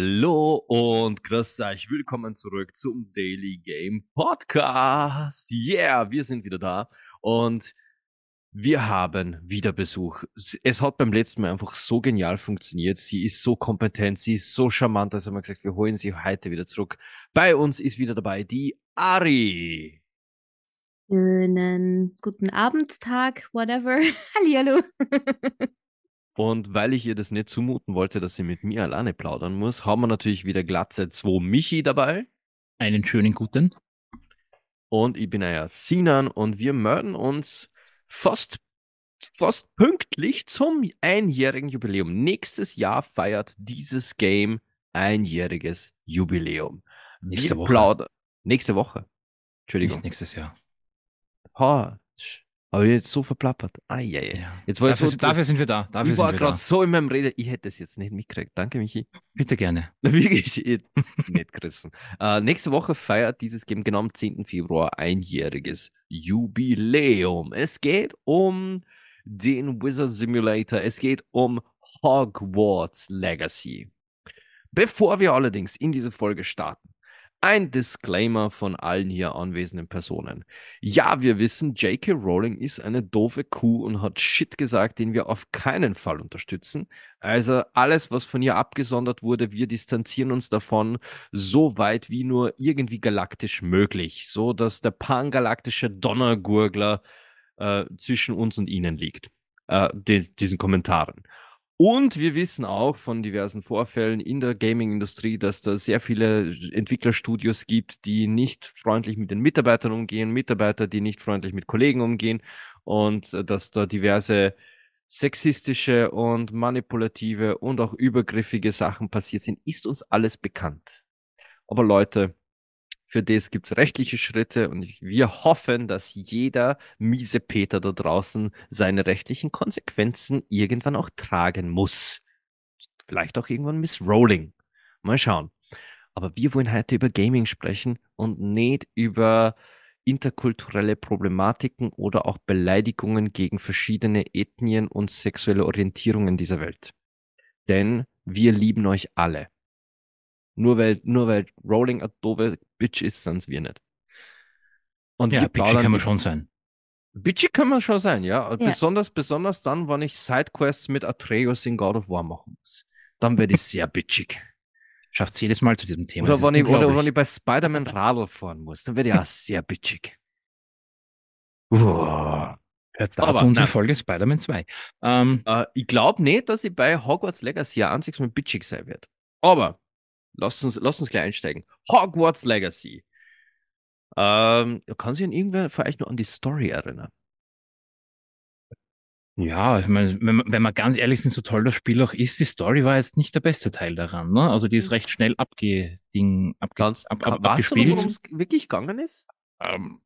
Hallo und grüß euch. Willkommen zurück zum Daily Game Podcast. Yeah, wir sind wieder da und wir haben wieder Besuch. Es hat beim letzten Mal einfach so genial funktioniert. Sie ist so kompetent, sie ist so charmant, also haben wir gesagt, wir holen sie heute wieder zurück. Bei uns ist wieder dabei die Ari. Schönen guten Abend, Tag, whatever. Hallihallo. Und weil ich ihr das nicht zumuten wollte, dass sie mit mir alleine plaudern muss, haben wir natürlich wieder Glatze 2 Michi dabei. Einen schönen guten. Und ich bin ja Sinan und wir melden uns fast, fast pünktlich zum einjährigen Jubiläum. Nächstes Jahr feiert dieses Game einjähriges Jubiläum. Nächste wir Woche. plaudern. Nächste Woche. Entschuldigung. Nicht nächstes Jahr. Ha, aber jetzt so verplappert. Ai, ai. Ja. Jetzt war Dafür, so, dafür sind wir da. Dafür ich war gerade so in meinem Rede, ich hätte es jetzt nicht mitgekriegt. Danke, Michi. Bitte gerne. Wirklich ich- nicht gerissen. Äh, nächste Woche feiert dieses Game genau am 10. Februar einjähriges Jubiläum. Es geht um den Wizard Simulator. Es geht um Hogwarts Legacy. Bevor wir allerdings in diese Folge starten, ein Disclaimer von allen hier anwesenden Personen. Ja, wir wissen, J.K. Rowling ist eine doofe Kuh und hat Shit gesagt, den wir auf keinen Fall unterstützen. Also alles, was von ihr abgesondert wurde, wir distanzieren uns davon so weit wie nur irgendwie galaktisch möglich, so dass der pangalaktische Donnergurgler äh, zwischen uns und ihnen liegt, äh, dis diesen Kommentaren. Und wir wissen auch von diversen Vorfällen in der Gaming-Industrie, dass da sehr viele Entwicklerstudios gibt, die nicht freundlich mit den Mitarbeitern umgehen, Mitarbeiter, die nicht freundlich mit Kollegen umgehen und äh, dass da diverse sexistische und manipulative und auch übergriffige Sachen passiert sind, ist uns alles bekannt. Aber Leute, für das gibt's rechtliche Schritte und wir hoffen, dass jeder miese Peter da draußen seine rechtlichen Konsequenzen irgendwann auch tragen muss. Vielleicht auch irgendwann Miss Rowling. Mal schauen. Aber wir wollen heute über Gaming sprechen und nicht über interkulturelle Problematiken oder auch Beleidigungen gegen verschiedene Ethnien und sexuelle Orientierungen dieser Welt. Denn wir lieben euch alle. Nur weil, nur weil Rowling a doofe Bitch ist, sind's wir nicht. Und Ja, wir bitchy kann man schon sein. Bitchy kann man schon sein, ja. Besonders, besonders dann, wenn ich Sidequests mit Atreus in God of War machen muss. Dann werde ich sehr bitchig. Schafft jedes Mal zu diesem Thema. Oder Das wenn, ich, oder wenn ich bei Spider-Man Radl fahren muss, dann werde ich auch sehr bitchig. Uah. Hört Aber dazu unsere nein. Folge Spider-Man 2. Ähm, Äh, ich glaube nicht, dass ich bei Hogwarts Legacy ein einziges Mal bitchig sein wird. Aber lasst uns, lasst uns gleich einsteigen. Hogwarts Legacy. Ähm, kann sich an irgendwer vielleicht nur an die Story erinnern? ja, ich meine, wenn, man- wenn wir ganz ehrlich sind, so toll das Spiel auch ist, die Story war jetzt nicht der beste Teil daran. Ne? Also die ist recht schnell abgeding, abge, Ganz, ab, ab, weißt du, abgespielt. worum es wirklich gegangen ist? Ähm,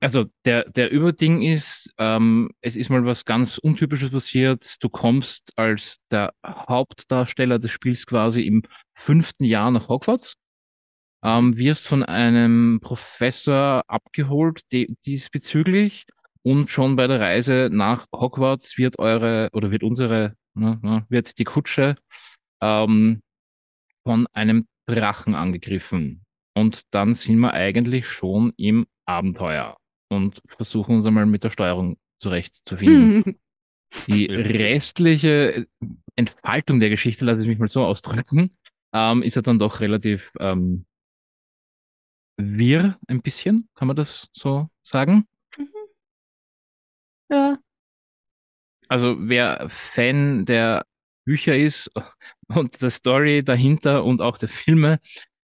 also der, der Überding ist, ähm, es ist mal was ganz Untypisches passiert. Du kommst als der Hauptdarsteller des Spiels quasi im fünften Jahr nach Hogwarts, ähm, wirst von einem Professor abgeholt diesbezüglich und schon bei der Reise nach Hogwarts wird eure oder wird unsere, ne, ne, wird die Kutsche ähm, von einem Drachen angegriffen. Und dann sind wir eigentlich schon im Abenteuer und versuchen uns einmal mit der Steuerung zurechtzufinden. Die restliche Entfaltung der Geschichte, lasse ich mich mal so ausdrücken, ähm, ist ja dann doch relativ ähm, wirr ein bisschen, kann man das so sagen? ja. Also wer Fan der Bücher ist und der Story dahinter und auch der Filme,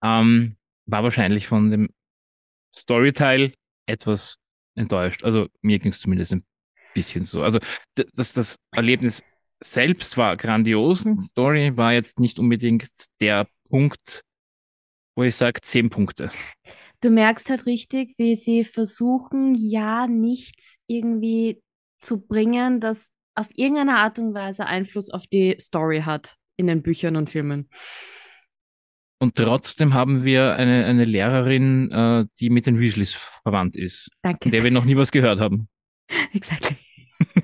ähm, war wahrscheinlich von dem Storyteil etwas enttäuscht. Also mir ging es zumindest ein bisschen so. Also das, das Erlebnis selbst war grandios. Story war jetzt nicht unbedingt der Punkt, wo ich sage, zehn Punkte. Du merkst halt richtig, wie sie versuchen, ja nichts irgendwie zu bringen, das auf irgendeine Art und Weise Einfluss auf die Story hat in den Büchern und Filmen. Und trotzdem haben wir eine, eine Lehrerin, äh, die mit den Weasleys verwandt ist, Danke. von der wir noch nie was gehört haben. Exactly.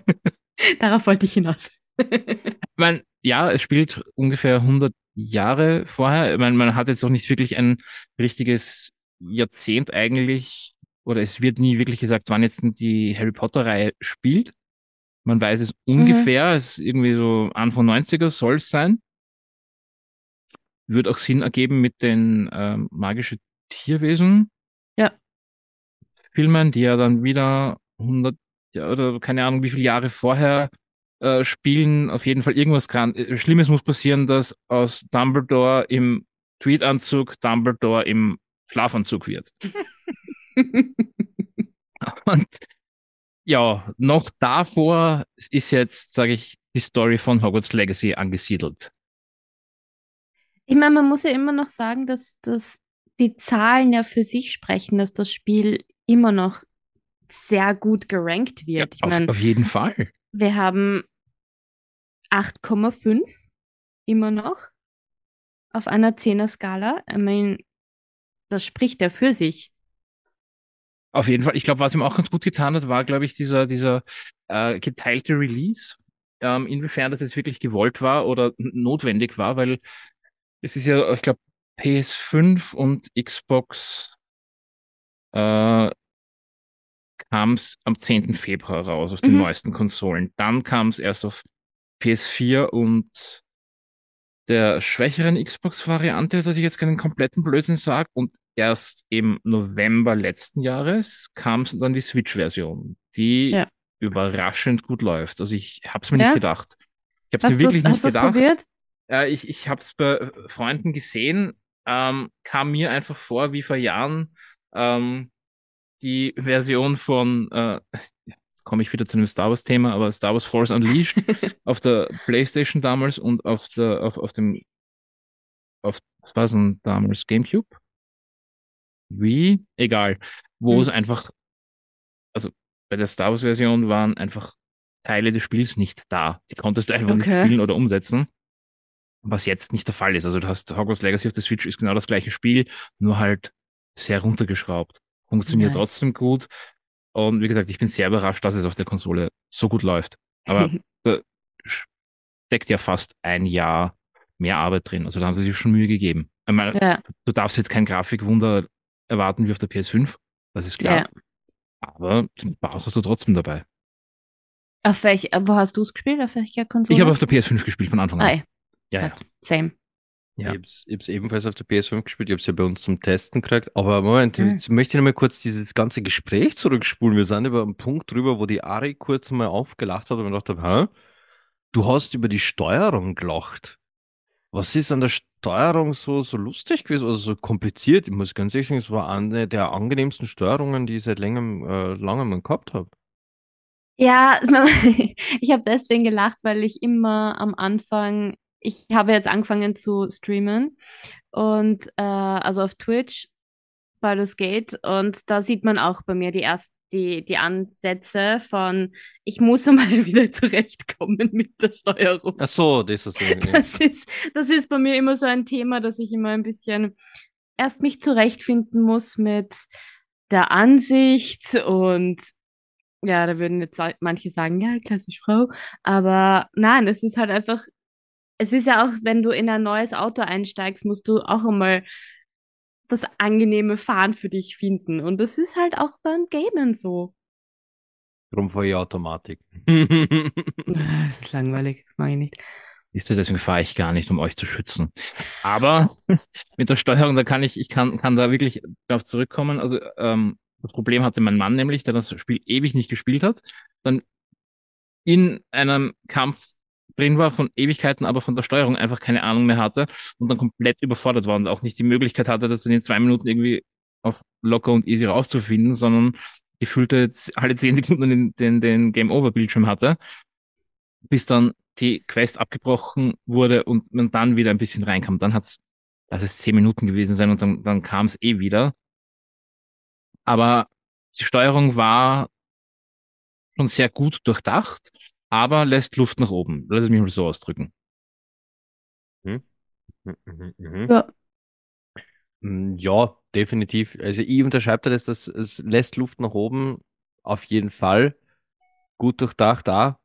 Darauf wollte ich hinaus. Ich meine, ja, es spielt ungefähr 100 Jahre vorher. Ich meine, man hat jetzt auch nicht wirklich ein richtiges Jahrzehnt eigentlich, oder es wird nie wirklich gesagt, wann jetzt die Harry Potter-Reihe spielt. Man weiß es ungefähr, mhm. es ist irgendwie so Anfang 90er soll es sein. Würde auch Sinn ergeben mit den ähm, magischen Tierwesen. Ja. Filmen, die ja dann wieder 100 ja, oder keine Ahnung, wie viele Jahre vorher äh, spielen. Auf jeden Fall irgendwas kann. Äh, Schlimmes muss passieren, dass aus Dumbledore im Tweedanzug Dumbledore im Schlafanzug wird. Und ja, noch davor ist jetzt, sage ich, die Story von Hogwarts Legacy angesiedelt. Ich meine, man muss ja immer noch sagen, dass, dass die Zahlen ja für sich sprechen, dass das Spiel immer noch sehr gut gerankt wird. Ja, auf, mein, auf jeden Fall. Wir haben 8,5 immer noch auf einer 10er Skala. Ich meine, das spricht ja für sich. Auf jeden Fall. Ich glaube, was ihm auch ganz gut getan hat, war, glaube ich, dieser, dieser äh, geteilte Release. Ähm, inwiefern das jetzt wirklich gewollt war oder notwendig war, weil es ist ja, ich glaube, PS5 und Xbox äh, kam es am 10. Februar raus auf den mhm. neuesten Konsolen. Dann kam es erst auf PS4 und der schwächeren Xbox-Variante, dass ich jetzt keinen kompletten Blödsinn sage. Und erst im November letzten Jahres kam es dann die Switch-Version, die ja. überraschend gut läuft. Also ich habe es mir ja? nicht gedacht. Ich habe es mir wirklich nicht gedacht. Probiert? Äh, ich ich habe es bei Freunden gesehen, ähm, kam mir einfach vor wie vor Jahren ähm, die Version von, äh, komme ich wieder zu einem Star Wars Thema, aber Star Wars Force Unleashed auf der PlayStation damals und auf der, auf, auf dem, auf, was war es denn damals? GameCube? Wie? Egal. Wo hm. es einfach, also bei der Star Wars Version waren einfach Teile des Spiels nicht da. Die konntest du einfach okay. nicht spielen oder umsetzen. Was jetzt nicht der Fall ist. Also du hast Hogwarts Legacy auf der Switch ist genau das gleiche Spiel, nur halt sehr runtergeschraubt funktioniert nice. trotzdem gut. Und wie gesagt, ich bin sehr überrascht, dass es auf der Konsole so gut läuft. Aber da steckt ja fast ein Jahr mehr Arbeit drin. Also da haben sie sich schon Mühe gegeben. Ich meine, ja. du darfst jetzt kein Grafikwunder erwarten wie auf der PS5, das ist klar. Ja. Aber den Baus hast du trotzdem dabei. Auf welch, wo hast du es gespielt? Auf welcher Konsole? Ich habe auf der PS5 gespielt von Anfang an. Ah, ja, ja. Same. Ja. Ich habe es ebenfalls auf der PS5 gespielt, ich habe es ja bei uns zum Testen gekriegt. Aber Moment, mhm. jetzt möchte ich nochmal kurz dieses ganze Gespräch zurückspulen. Wir sind über einen Punkt drüber, wo die Ari kurz mal aufgelacht hat und ich dachte, hä? Du hast über die Steuerung gelacht. Was ist an der Steuerung so, so lustig gewesen oder so kompliziert? Ich muss ganz ehrlich sagen, es war eine der angenehmsten Steuerungen, die ich seit längerem, äh, langem gehabt habe. Ja, ich habe deswegen gelacht, weil ich immer am Anfang ich habe jetzt angefangen zu streamen und äh, also auf Twitch Baldur's Gate und da sieht man auch bei mir die ersten die, die Ansätze von ich muss mal wieder zurechtkommen mit der Steuerung. Ach so, das ist, das ist das ist bei mir immer so ein Thema, dass ich immer ein bisschen erst mich zurechtfinden muss mit der Ansicht und ja, da würden jetzt manche sagen, ja, klassisch Frau, aber nein, es ist halt einfach es ist ja auch, wenn du in ein neues Auto einsteigst, musst du auch einmal das angenehme Fahren für dich finden. Und das ist halt auch beim Gamen so. Drum fahre ich Automatik. das ist langweilig, das mag ich nicht. Deswegen fahre ich gar nicht, um euch zu schützen. Aber mit der Steuerung, da kann ich, ich kann, kann da wirklich darauf zurückkommen. Also ähm, das Problem hatte mein Mann nämlich, der das Spiel ewig nicht gespielt hat. Dann in einem Kampf drin war von Ewigkeiten, aber von der Steuerung einfach keine Ahnung mehr hatte und dann komplett überfordert war und auch nicht die Möglichkeit hatte, das in zwei Minuten irgendwie auf locker und easy rauszufinden, sondern gefühlte alle zehn Sekunden den, den, den Game Over Bildschirm hatte, bis dann die Quest abgebrochen wurde und man dann wieder ein bisschen reinkam. Dann hat's, lass es zehn Minuten gewesen sein und dann, dann kam es eh wieder. Aber die Steuerung war schon sehr gut durchdacht aber lässt Luft nach oben. Lass es mich mal so ausdrücken. Hm? Mhm, mhm, mhm. Ja. Hm, ja, definitiv. Also ich unterschreibe das, dass es lässt Luft nach oben auf jeden Fall. Gut durchdacht da.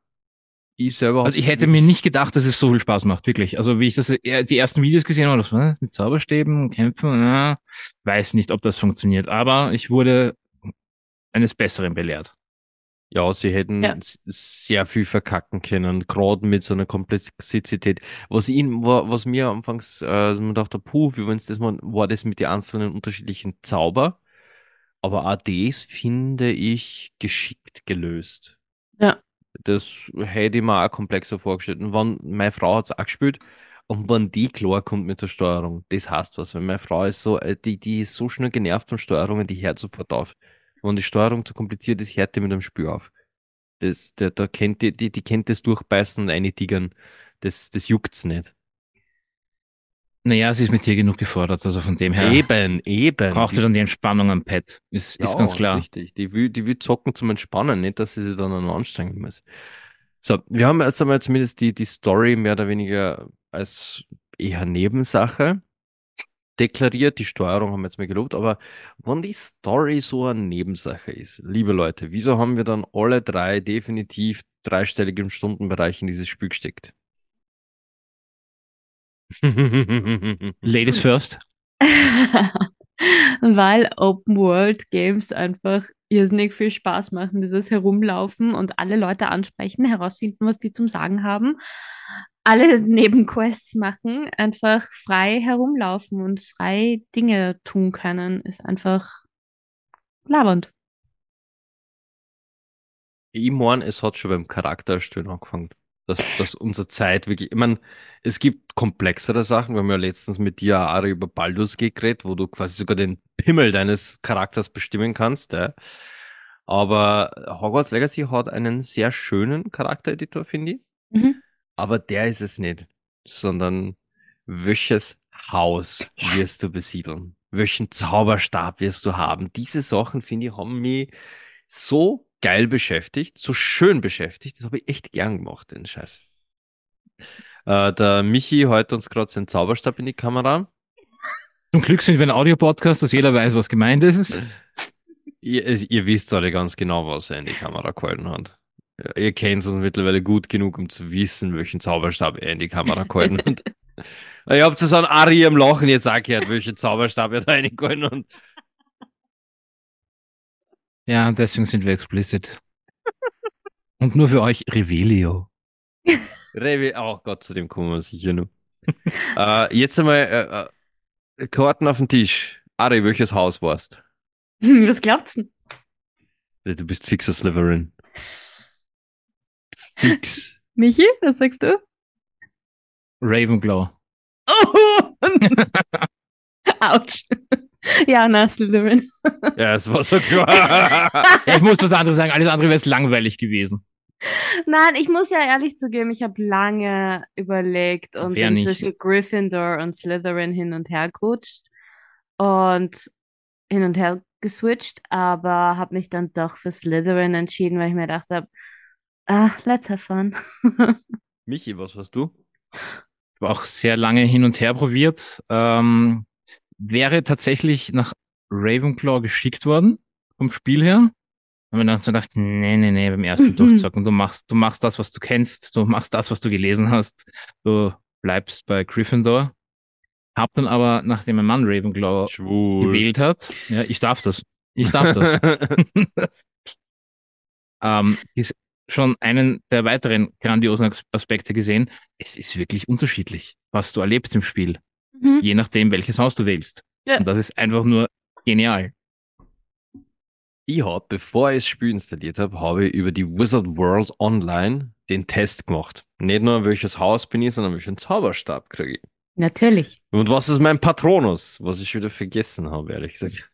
ich selber Also ich hätte mir nicht gedacht, dass es so viel Spaß macht, wirklich. Also wie ich das äh, die ersten Videos gesehen habe, das was mit Zauberstäben kämpfen, na, weiß nicht, ob das funktioniert. Aber ich wurde eines Besseren belehrt. Ja, sie hätten Ja. sehr viel verkacken können, gerade mit so einer Komplexität. Was ihn, wa- was mir anfangs, äh, man dachte, puh, wie wenn's das mal, war das mit den einzelnen unterschiedlichen Zauber. Aber das finde ich geschickt gelöst. Ja. Das hätte ich mir auch komplexer vorgestellt. Und wenn, meine Frau hat's auch gespielt, und wenn die klar kommt mit der Steuerung, das heißt was, weil meine Frau ist so, äh, die, die ist so schnell genervt von Steuerungen, die hört sofort auf. Wenn die Steuerung zu kompliziert ist, hört die mit dem Spiel auf. Das, der, da kennt die, die, die kennt das durchbeißen und eintigern. Das, das juckt's nicht. Naja, sie ist mit dir genug gefordert, also von dem her Eben, eben. braucht sie dann die Entspannung am Pad. Ist, ist ganz klar. Richtig. Die will, die will zocken zum Entspannen, nicht, dass sie sich dann noch anstrengen muss. So, wir haben jetzt einmal zumindest die, die Story mehr oder weniger als eher Nebensache deklariert. Die Steuerung haben wir jetzt mal gelobt, aber wenn die Story so eine Nebensache ist, liebe Leute, wieso haben wir dann alle drei definitiv dreistellig im Stundenbereich in dieses Spiel gesteckt? Ladies first. Weil Open World Games einfach irrsinnig viel Spaß machen, dieses Herumlaufen und alle Leute ansprechen, herausfinden, was die zum Sagen haben, alle Nebenquests machen, einfach frei herumlaufen und frei Dinge tun können, ist einfach labernd. Ich meine, es hat schon beim Charaktererstellen angefangen. Dass, dass unsere Zeit wirklich, ich meine, es gibt komplexere Sachen. Wir haben ja letztens mit dir, Ari, über Baldur's geredet, wo du quasi sogar den Pimmel deines Charakters bestimmen kannst. Ja. Aber Hogwarts Legacy hat einen sehr schönen Charaktereditor, finde ich. Mhm. Aber der ist es nicht. Sondern welches Haus wirst du besiedeln? Welchen Zauberstab wirst du haben? Diese Sachen, finde ich, haben mich so geil beschäftigt, so schön beschäftigt. Das habe ich echt gern gemacht, den Scheiß. Äh, der Michi hält uns gerade seinen Zauberstab in die Kamera. Zum Glück sind wir ein Audio-Podcast, dass jeder weiß, was gemeint ist. Ihr, ihr wisst alle ganz genau, was er in die Kamera gehalten hat. Ihr kennt uns mittlerweile gut genug, um zu wissen, welchen Zauberstab er in die Kamera gehalten hat. Ihr habt es an Ari im Lachen jetzt auch gehört, welchen Zauberstab er da reingehalten hat. Ja, deswegen sind wir explicit. Und nur für euch Revelio. Revi, oh Gott, zu dem kommen wir sicher noch. äh, jetzt einmal äh, äh, Karten auf den Tisch. Ari, welches Haus warst? Was glaubt's denn? Du bist fixer Slytherin. Fix. Michi, was sagst du? Ravenclaw. Oh! Autsch. Ja, na, Slytherin. Ja, es war so klar. Ich muss was anderes sagen, alles andere wäre es langweilig gewesen. Nein, ich muss ja ehrlich zugeben, ich habe lange überlegt und Wer bin nicht? zwischen Gryffindor und Slytherin hin und her gerutscht und hin und her geswitcht, aber habe mich dann doch für Slytherin entschieden, weil ich mir gedacht habe, ah, let's have fun. Michi, was warst du? Ich habe auch sehr lange hin und her probiert. Ähm, wäre tatsächlich nach Ravenclaw geschickt worden, vom Spiel her. Haben wir dann so gedacht, nee, nee, nee, beim ersten Durchzocken, du machst, du machst das, was du kennst, du machst das, was du gelesen hast, du bleibst bei Gryffindor. Hab dann aber, nachdem mein Mann Ravenclaw Schwul. gewählt hat, ja, ich darf das, ich darf das, ähm, ist schon einen der weiteren grandiosen As- Aspekte gesehen. Es ist wirklich unterschiedlich, was du erlebst im Spiel, Mhm. je nachdem, welches Haus du wählst. Ja. Und das ist einfach nur genial. Ich habe, bevor ich das Spiel installiert habe, habe ich über die Wizard World Online den Test gemacht. Nicht nur, welches Haus bin ich, sondern welchen Zauberstab kriege ich. Natürlich. Und was ist mein Patronus? Was ich wieder vergessen habe, ehrlich gesagt.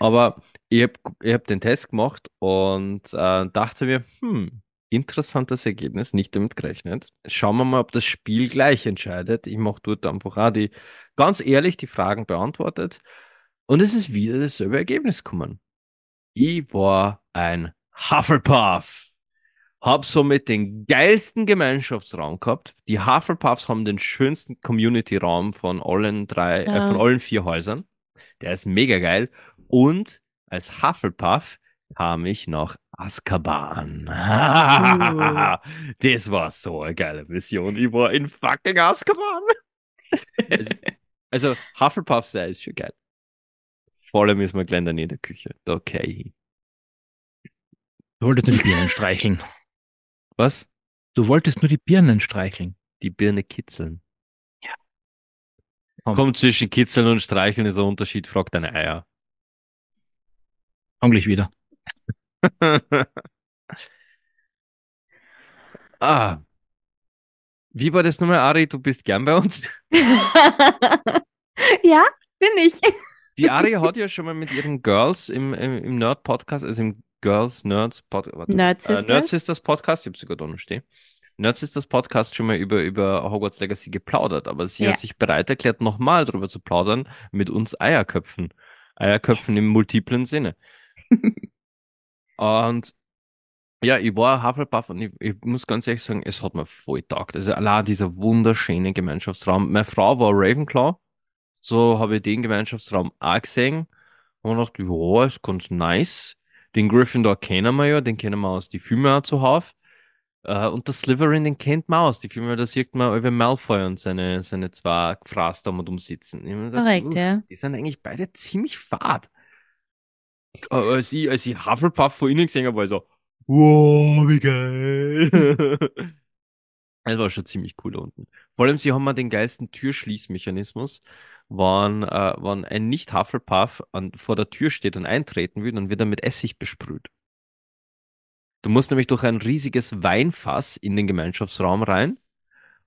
Aber ich habe ich hab den Test gemacht und äh, dachte mir, hm, interessantes Ergebnis, nicht damit gerechnet. Schauen wir mal, ob das Spiel gleich entscheidet. Ich mache dort einfach auch die, ganz ehrlich, die Fragen beantwortet. Und es ist wieder dasselbe Ergebnis gekommen. Ich war ein Hufflepuff. Hab somit den geilsten Gemeinschaftsraum gehabt. Die Hufflepuffs haben den schönsten Community-Raum von allen drei, äh, Ja. von allen vier Häusern. Der ist mega geil. Und als Hufflepuff kam ich nach Azkaban. das war so eine geile Mission. Ich war in fucking Azkaban. also, Hufflepuff sei ist schon geil. Vor allem ist man gleich in der Küche. Da okay. Du wolltest nur die Birnen streicheln. Was? Du wolltest nur die Birnen streicheln. Die Birne kitzeln. Ja. Komm. Kommt zwischen kitzeln und streicheln ist ein Unterschied, frag deine Eier. Komm gleich wieder. ah. Wie war das nochmal, Ari? Du bist gern bei uns? ja, bin ich. Die Ari hat ja schon mal mit ihren Girls im, im, im Nerd-Podcast, also im Girls Nerds Podcast, Nerd Sisters? Äh, Nerd Sisters Podcast, ich habe sogar da noch stehen. Nerd Sisters Podcast schon mal über, über Hogwarts Legacy geplaudert, aber sie Ja. hat sich bereit erklärt, nochmal drüber zu plaudern mit uns Eierköpfen. Eierköpfen im multiplen Sinne. Und ja, ich war Hufflepuff und ich, ich muss ganz ehrlich sagen, es hat mir voll taugt. Also allein dieser wunderschöne Gemeinschaftsraum. Meine Frau war Ravenclaw, so habe ich den Gemeinschaftsraum auch gesehen und dachte, ja, ist ganz nice. Den Gryffindor kennen wir ja, den kennen wir aus die Filme auch zuhauf. Äh, und der Slytherin, den kennt man aus die Filme, da sieht man über Malfoy und seine, seine zwei Fraß da umsitzen. Korrekt, "Uh, ja. Die sind eigentlich beide ziemlich fad. Äh, als ich, als ich Hufflepuff vor ihnen gesehen habe, war ich so, wow, wie geil. Es war schon ziemlich cool da unten. Vor allem, sie haben mal den geilsten Türschließmechanismus. Wenn, äh, wenn ein Nicht-Hufflepuff vor der Tür steht und eintreten will, dann wird er mit Essig besprüht. Du musst nämlich durch ein riesiges Weinfass in den Gemeinschaftsraum rein.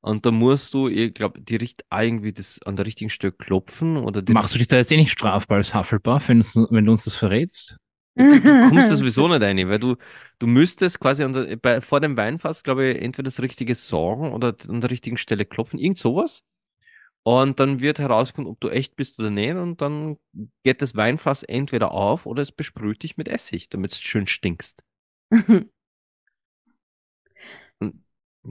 Und da musst du, ich glaube, die richt irgendwie das an der richtigen Stelle klopfen oder die Machst du dich da jetzt eh nicht strafbar als Hufflepuff, wenn, wenn du uns das verrätst? Du, du kommst da sowieso nicht rein, weil du, du müsstest quasi an der, bei, vor dem Weinfass, glaube ich, entweder das richtige sorgen oder an der richtigen Stelle klopfen, irgend sowas. Und dann wird herauskommen, ob du echt bist oder nicht. Und dann geht das Weinfass entweder auf oder es besprüht dich mit Essig, damit es schön stinkst.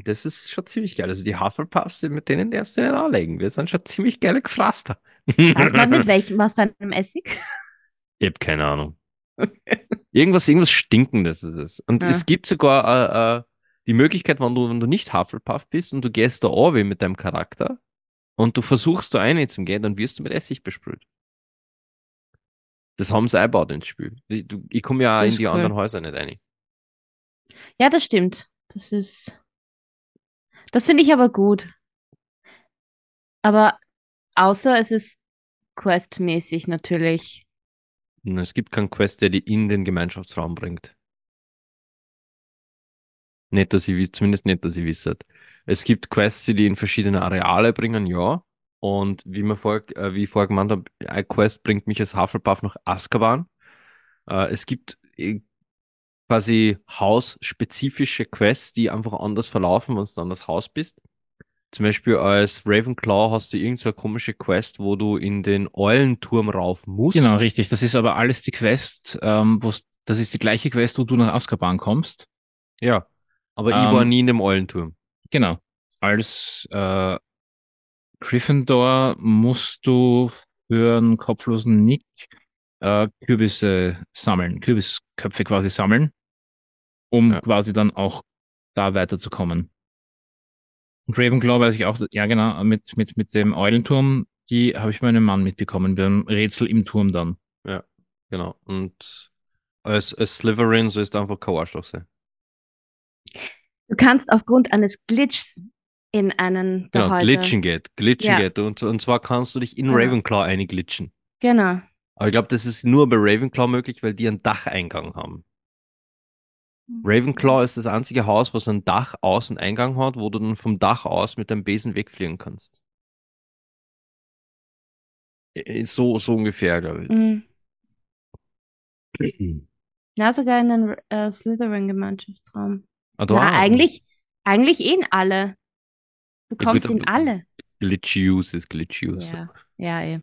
Das ist schon ziemlich geil. Also die Hufflepuffs, mit denen darfst du nicht anlegen. Wir sind schon ziemlich geile Gefraster. Weiß man mit welchem, was für einem Essig? Ich habe keine Ahnung. Irgendwas, irgendwas Stinkendes ist es. Und Ja. es gibt sogar äh, äh, die Möglichkeit, wenn du, wenn du nicht Hufflepuff bist und du gehst da runter mit deinem Charakter und du versuchst da eine zu gehen, dann wirst du mit Essig besprüht. Das haben sie eingebaut ins Spiel. Du, ich komme ja in die cool. anderen Häuser nicht rein. Ja, das stimmt. Das ist. Das finde ich aber gut. Aber außer es ist questmäßig natürlich. Es gibt keinen Quest, der die in den Gemeinschaftsraum bringt. Nicht, dass ich zumindest nicht, dass ich wisse. Es gibt Quests, die in verschiedene Areale bringen, ja. Und wie man vor, äh, wie ich vorher gemeint habe, ein Quest bringt mich als Hufflepuff nach Azkaban. Äh, es gibt äh, quasi hausspezifische Quests, die einfach anders verlaufen, wenn du dann das Haus bist. Zum Beispiel als Ravenclaw hast du irgendeine so komische Quest, wo du in den Eulenturm rauf musst. Genau, richtig. Das ist aber alles die Quest, ähm, das ist die gleiche Quest, wo du nach Azkaban kommst. Ja. Aber ich Ähm, war nie in dem Eulenturm. Genau. Als äh, Gryffindor musst du für einen kopflosen Nick äh, Kürbisse sammeln, Kürbisköpfe quasi sammeln, um Ja. quasi dann auch da weiterzukommen. Und Ravenclaw weiß ich auch, ja genau, mit, mit, mit dem Eulenturm, die habe ich meinem Mann mitbekommen, beim Rätsel im Turm dann. Genau. Und als, als Slytherin sollst du einfach kein Arschloch sein. Du kannst aufgrund eines Glitchs in einen der Genau, Häuser. glitchen geht. Glitchen Ja. geht. Und, und zwar kannst du dich in Genau. Ravenclaw einglitschen. Genau. Aber ich glaube, das ist nur bei Ravenclaw möglich, weil die einen Dacheingang haben. Ravenclaw ist das einzige Haus, was ein Dach außen Eingang hat, wo du dann vom Dach aus mit deinem Besen wegfliegen kannst. So, so ungefähr, glaube ich. Mhm. Ja, sogar in den äh, Slytherin-Gemeinschaftsraum. Ah, Na, auch. eigentlich, eigentlich eh in alle. Du kommst in alle. Glitch Use ist Glitch Use. Ja, ja, eh.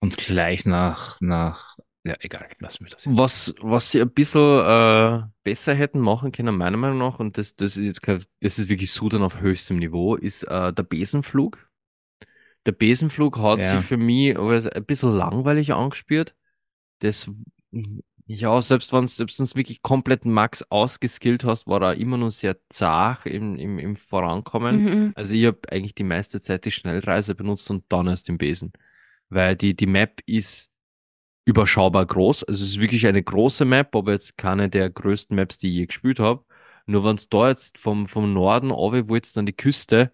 Und gleich nach, nach, ja, egal, lassen wir das jetzt. Was, was sie ein bisschen äh, besser hätten machen können, meiner Meinung nach, und das, das ist jetzt kein, das ist wirklich Sudern auf höchstem Niveau, ist äh, der Besenflug. Der Besenflug hat Ja. sich für mich aber ein bisschen langweilig angespielt. Das Ja, selbst wenn selbst wenn's wirklich komplett Max ausgeskillt hast, war er immer nur sehr zart im, im, im Vorankommen. Mhm. Also ich habe eigentlich die meiste Zeit die Schnellreise benutzt und dann erst den Besen. Weil die, die Map ist überschaubar groß. Also es ist wirklich eine große Map, aber jetzt keine der größten Maps, die ich je gespielt habe. Nur wenn da jetzt vom, vom Norden runter willst, an die Küste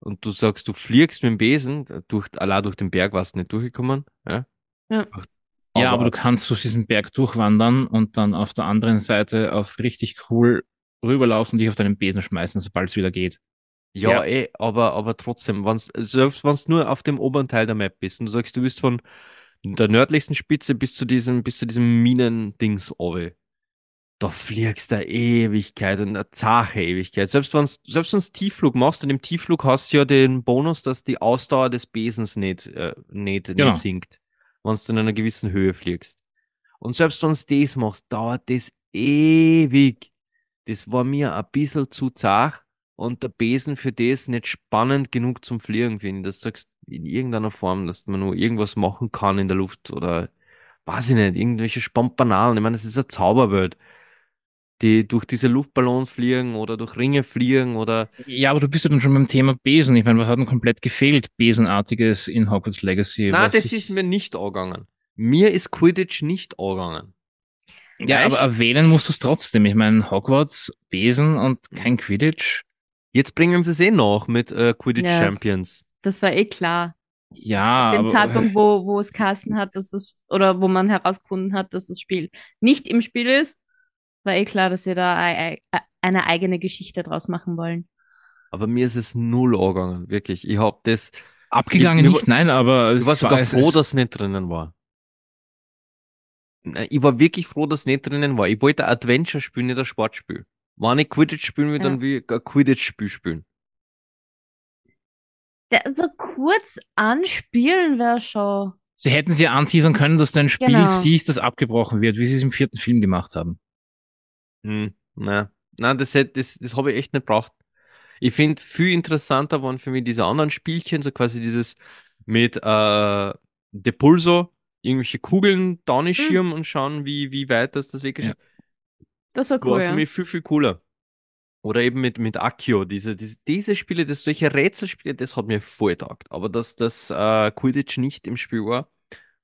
und du sagst, du fliegst mit dem Besen, durch, allein durch den Berg warst du nicht durchgekommen. Ja, Ja. Ja, aber du kannst durch diesen Berg durchwandern und dann auf der anderen Seite auf richtig cool rüberlaufen, dich auf deinen Besen schmeißen, sobald es wieder geht. Ja, Ja. eh, aber, aber trotzdem, wenn's, selbst wenn es nur auf dem oberen Teil der Map bist und du sagst, du bist von der nördlichsten Spitze bis zu diesem, bis zu diesem Minendings runter, da fliegst du eine Ewigkeit und eine zache Ewigkeit. Selbst wenn selbst wenn's Tiefflug machst, und im Tiefflug hast du ja den Bonus, dass die Ausdauer des Besens nicht, äh, nicht, Genau. nicht sinkt, wenn du in einer gewissen Höhe fliegst. Und selbst wenn du das machst, dauert das ewig. Das war mir ein bisschen zu zart und der Besen für das nicht spannend genug zum Fliegen, finde. Dass du sagst, in irgendeiner Form, dass man nur irgendwas machen kann in der Luft oder weiß ich nicht, irgendwelche Spampanalen. Ich meine, das ist eine Zauberwelt. Die durch diese Luftballons fliegen oder durch Ringe fliegen oder Ja, aber du bist ja dann schon beim Thema Besen. Ich meine, was hat denn komplett gefehlt? Besenartiges in Hogwarts Legacy. Na, was das ich- ist mir nicht angegangen. Mir ist Quidditch nicht angegangen. Ja, Echt? aber erwähnen musst du es trotzdem. Ich meine, Hogwarts, Besen und kein Quidditch. Jetzt bringen sie es eh noch mit äh, Quidditch Ja. Champions. Das war eh klar. Ja, Den aber Zeitpunkt, wo, wo es Carsten hat, dass es, oder wo man herausgefunden hat, dass das Spiel nicht im Spiel ist, war eh klar, dass sie da ei- eine eigene Geschichte draus machen wollen. Aber mir ist es null angegangen, wirklich. Ich hab das. abgegangen Ich- nicht, nein, aber es Ich war sogar froh, es- dass es nicht drinnen war. Ich war wirklich froh, dass es nicht drinnen war. Ich wollte ein Adventure spielen, nicht ein Sportspiel. Wenn ich Quidditch spielen will, Ja. dann will ich ein Quidditch-Spiel spielen. Der, so kurz anspielen wäre schon. Sie hätten sie anteasern können, dass du ein Spiel Genau. siehst, das abgebrochen wird, wie sie es im vierten Film gemacht haben. Hm, na, nein, das, hätt- das, das habe ich echt nicht braucht. Ich finde, viel interessanter waren für mich diese anderen Spielchen, so quasi dieses mit äh, Depulso, irgendwelche Kugeln, Downy schirmen und schauen, wie, wie weit das das wirklich Ja. Das war war cool, für ja. mich viel, viel cooler. Oder eben mit, mit Akio, diese, diese, diese Spiele, das, solche Rätselspiele, das hat mir voll taugt. Aber dass das äh, Quidditch nicht im Spiel war,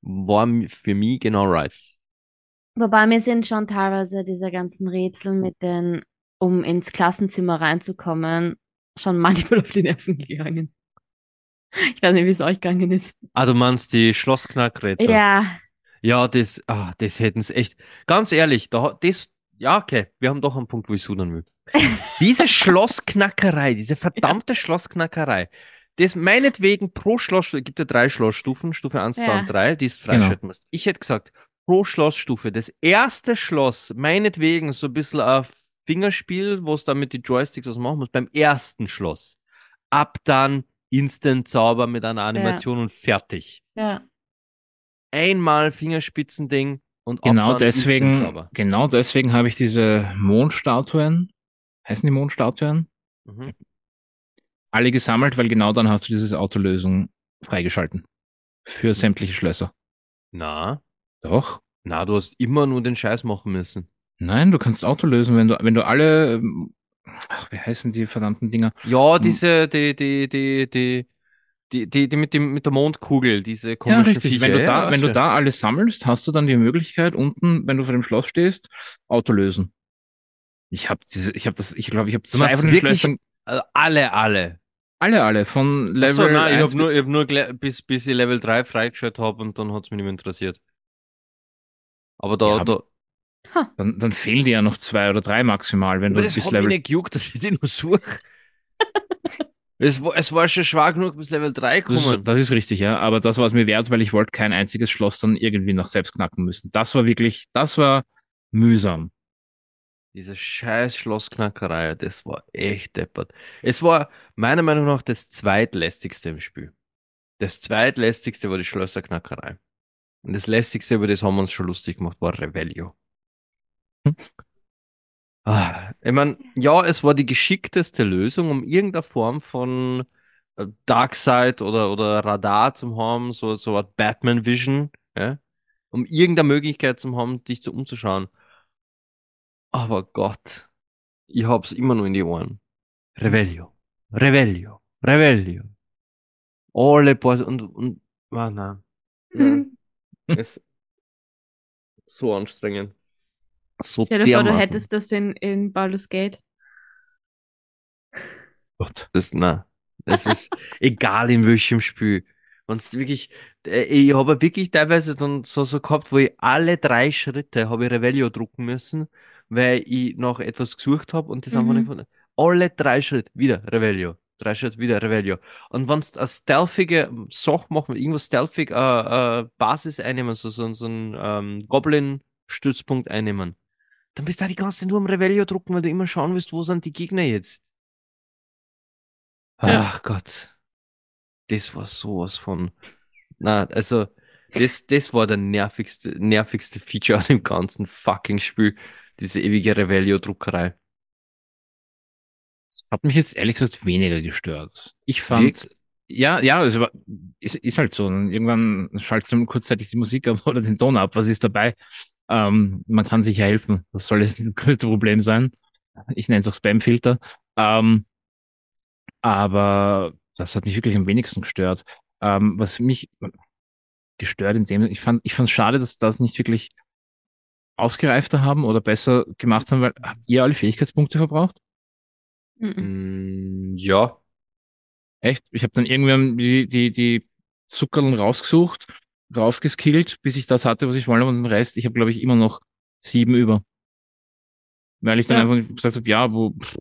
war für mich genau right. Wobei mir sind schon teilweise diese ganzen Rätsel mit den, um ins Klassenzimmer reinzukommen, schon manchmal auf die Nerven gegangen. Ich weiß nicht, wie es euch gegangen ist. Ah, du meinst die Schlossknackrätsel? Ja, Ja, das, ah, das hätten sie echt. Ganz ehrlich, da, das, ja, okay, wir haben doch einen Punkt, wo ich sudern will. Diese Schlossknackerei, diese verdammte Schlossknackerei, das meinetwegen pro Schloss, es gibt ja drei Schlossstufen, Stufe 1, 2 Ja. und 3, die es Genau. freischalten musst. Ich hätte gesagt, pro Schlossstufe, das erste Schloss, meinetwegen so ein bisschen ein Fingerspiel, wo es dann mit den Joysticks was machen muss, beim ersten Schloss. Ab dann Instant-Zauber mit einer Animation und fertig ja. einmal Fingerspitzending und Genau deswegen, genau deswegen habe ich diese Mondstatuen, heißen die Mondstatuen, Mhm. alle gesammelt, weil genau dann hast du dieses Autolösung freigeschalten. Für sämtliche Schlösser. Na, Doch. na, du hast immer nur den Scheiß machen müssen. Nein, du kannst Auto lösen, wenn du, wenn du alle, ach, wie heißen die verdammten Dinger? Ja, Hm. diese, die, die, die, die, die, die, die mit dem, mit der Mondkugel, diese Ja, komischen richtig. Viecher. Wenn du ja, da, wenn du da alles sammelst, hast du dann die Möglichkeit, unten, wenn du vor dem Schloss stehst, Auto lösen. Ich habe diese, ich habe das, ich glaube, ich habe zwei von den wirklich Schlössern, Also alle, alle. alle, alle, von Level Achso, nein, ich 1 habe nur, ich hab nur bis, bis ich Level 3 freigeschaltet habe und dann hat es mich nicht mehr interessiert. Aber da, Ja, da, dann, dann fehlen dir ja noch zwei oder drei maximal, wenn aber du das bis hat mich Level. nicht gejuckt, dass ich die nur suche. es, war, es war schon schwach genug bis Level 3 Das ist, gekommen. das ist richtig, ja. Aber das war es mir wert, weil ich wollte kein einziges Schloss dann irgendwie noch selbst knacken müssen. Das war wirklich, das war mühsam. Diese scheiß Schlossknackerei, das war echt deppert. Es war meiner Meinung nach das zweitlästigste im Spiel. Das zweitlästigste war die Schlösserknackerei. Und das lästigste, über das haben wir uns schon lustig gemacht, war Revelio. Hm. Ah, ich meine, ja, es war die geschickteste Lösung, um irgendeine Form von äh, Darkseid oder, oder Radar zu haben, so, so eine Batman Vision, ja? um irgendeine Möglichkeit zu haben, dich zu umzuschauen. Aber Gott, ich hab's immer nur in die Ohren. Revelio, Revelio, Revelio. Alle paar und und ah, nein. nein. Es so anstrengend. So Stell dir vor, du hättest das in, in Baldur's Gate. Gott. Das, na, das ist egal in welchem Spiel. Wenn's wirklich, äh, ich habe wirklich teilweise dann so, so gehabt, wo ich alle drei Schritte habe Revelio drucken müssen, weil ich nach etwas gesucht habe und das einfach Mhm. nicht gefunden. Alle drei Schritte wieder Revelio. Drei Schritte wieder Revelio. Und wenn du eine stealthige Sache machen, irgendwas stealthig, äh, äh, Basis einnehmen, so, so, so ein ähm, Goblin-Stützpunkt einnehmen, dann bist du da die ganze Zeit nur am Revelio drucken, weil du immer schauen willst, wo sind die Gegner jetzt. Ja. Ach Gott. Das war sowas von. Na, also, das, das war der nervigste, nervigste Feature an dem ganzen fucking Spiel. Diese ewige Revelio-Druckerei. Hat mich jetzt ehrlich gesagt weniger gestört. Ich fand, Wirk- ja, ja, es war, ist, ist halt so. Und irgendwann schaltet man kurzzeitig die Musik ab oder den Ton ab. Was ist dabei? Ähm, man kann sich helfen. Das soll jetzt nicht das größte Problem sein. Ich nenne es auch Spamfilter. Ähm, aber das hat mich wirklich am wenigsten gestört. Ähm, was mich gestört in dem, ich fand, ich fand es schade, dass das nicht wirklich ausgereifter haben oder besser gemacht haben, weil habt ihr alle Fähigkeitspunkte verbraucht? Mhm. Ja. Echt? Ich habe dann irgendwann die, die, die Zuckerln rausgesucht, raufgeskillt, bis ich das hatte, was ich wollte, und den Rest, ich habe, glaube ich, immer noch sieben über. Weil ich dann Ja. einfach gesagt habe, ja, wo pff,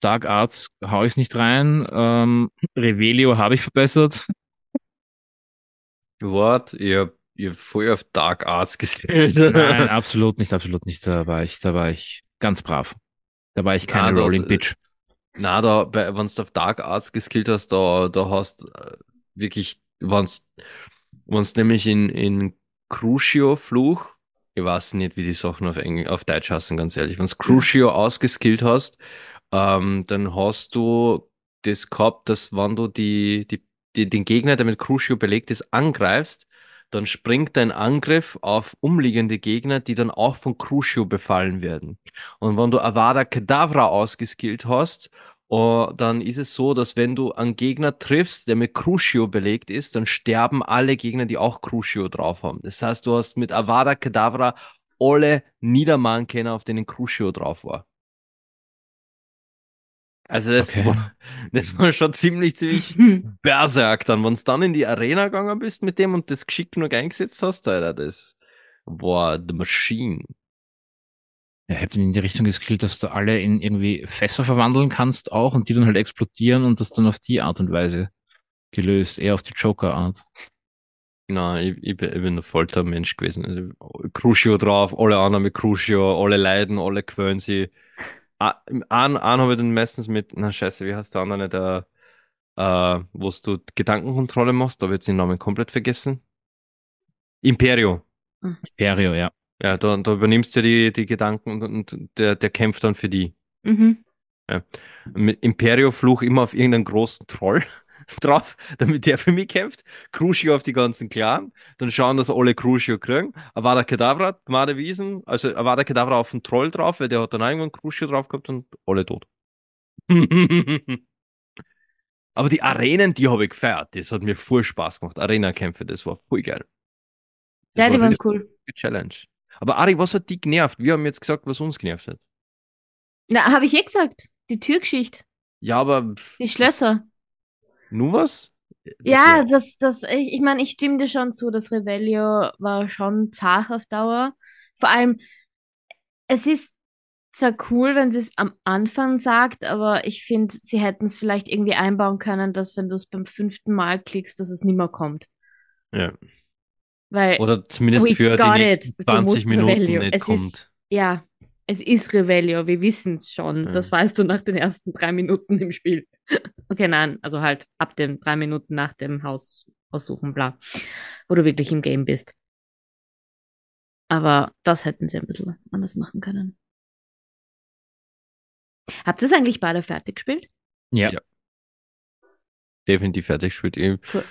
Dark Arts hau ich nicht rein, ähm, Revelio habe ich verbessert. Wort, ihr, ihr voll auf Dark Arts gespielt. Nein, absolut nicht, absolut nicht. Da war ich, da war ich ganz brav. Da war ich keine Na, Rolling Bitch. Na, da, bei, wenn du auf Dark Arts geskillt hast, da, da hast äh, wirklich, wenn's, wenn's nämlich in, in Crucio Fluch, ich weiß nicht, wie die Sachen auf Englisch, auf Deutsch heißen, ganz ehrlich, wenn's Crucio ausgeskillt hast, ähm, dann hast du das gehabt, dass wenn du die, die, die, den Gegner, der mit Crucio belegt ist, angreifst, dann springt dein Angriff auf umliegende Gegner, die dann auch von Crucio befallen werden. Und wenn du Avada Kedavra ausgeskillt hast, oh, dann ist es so, dass wenn du einen Gegner triffst, der mit Crucio belegt ist, dann sterben alle Gegner, die auch Crucio drauf haben. Das heißt, du hast mit Avada Kedavra alle niedermachen können, auf denen Crucio drauf war. Also das, Okay. war, das war schon ziemlich, ziemlich Berserk dann. Wenn du dann in die Arena gegangen bist mit dem und das geschickt genug eingesetzt hast, Alter, das war the machine. Ja, hätte in die Richtung geskillt, dass du alle in irgendwie Fässer verwandeln kannst auch und die dann halt explodieren und das dann auf die Art und Weise gelöst, eher auf die Joker-Art. Nein, ich, ich, bin, ich bin ein Foltermensch gewesen. Also, Crucio drauf, alle anderen mit Crucio, alle leiden, alle quälen sie. Ah, Einen, einen habe ich dann meistens mit, na scheiße, wie heißt der andere, der, äh, wo du Gedankenkontrolle machst, da wird den Namen komplett vergessen. Imperio. Perio, ja. Ja, da, da übernimmst du die, die Gedanken und, und der, der kämpft dann für die. Mhm. Mit Imperio-Fluch immer auf irgendeinen großen Troll drauf, damit der für mich kämpft. Crucio auf die ganzen Clan. Dann schauen, dass alle Crucio kriegen. Avada Kedavra, Gmade Wiesen, also Avada Kedavra auf den Troll drauf, weil der hat dann irgendwann Crucio drauf gehabt und alle tot. Aber die Arenen, die habe ich gefeiert. Das hat mir voll Spaß gemacht. Arena-Kämpfe, das war voll geil. Das Ja, die war waren cool. Challenge. Aber Ari, was hat dich genervt? Wir haben jetzt gesagt, was uns genervt hat. Na, habe ich eh gesagt. Die Türgeschichte, Ja, aber die Schlösser. nur was? Das Ja, war- das, das, ich, ich meine, ich stimme dir schon zu, das Revelio war schon zart auf Dauer. Vor allem, es ist zwar cool, wenn sie es am Anfang sagt, aber ich finde, sie hätten es vielleicht irgendwie einbauen können, dass wenn du es beim fünften Mal klickst, dass es nicht mehr kommt. ja. Weil, Oder zumindest für die nächsten it. Du 20 musst Minuten Revelio. nicht Es ist- kommt. ja, es ist Revelio, wir wissen es schon. Ja. Das weißt du nach den ersten drei Minuten im Spiel. Okay, nein, also halt ab den drei Minuten nach dem Haus aussuchen, bla, wo du wirklich im Game bist. Aber das hätten sie ein bisschen anders machen können. Habt ihr es eigentlich beide fertig gespielt? Ja. Ja. Definitiv fertig gespielt. Cool.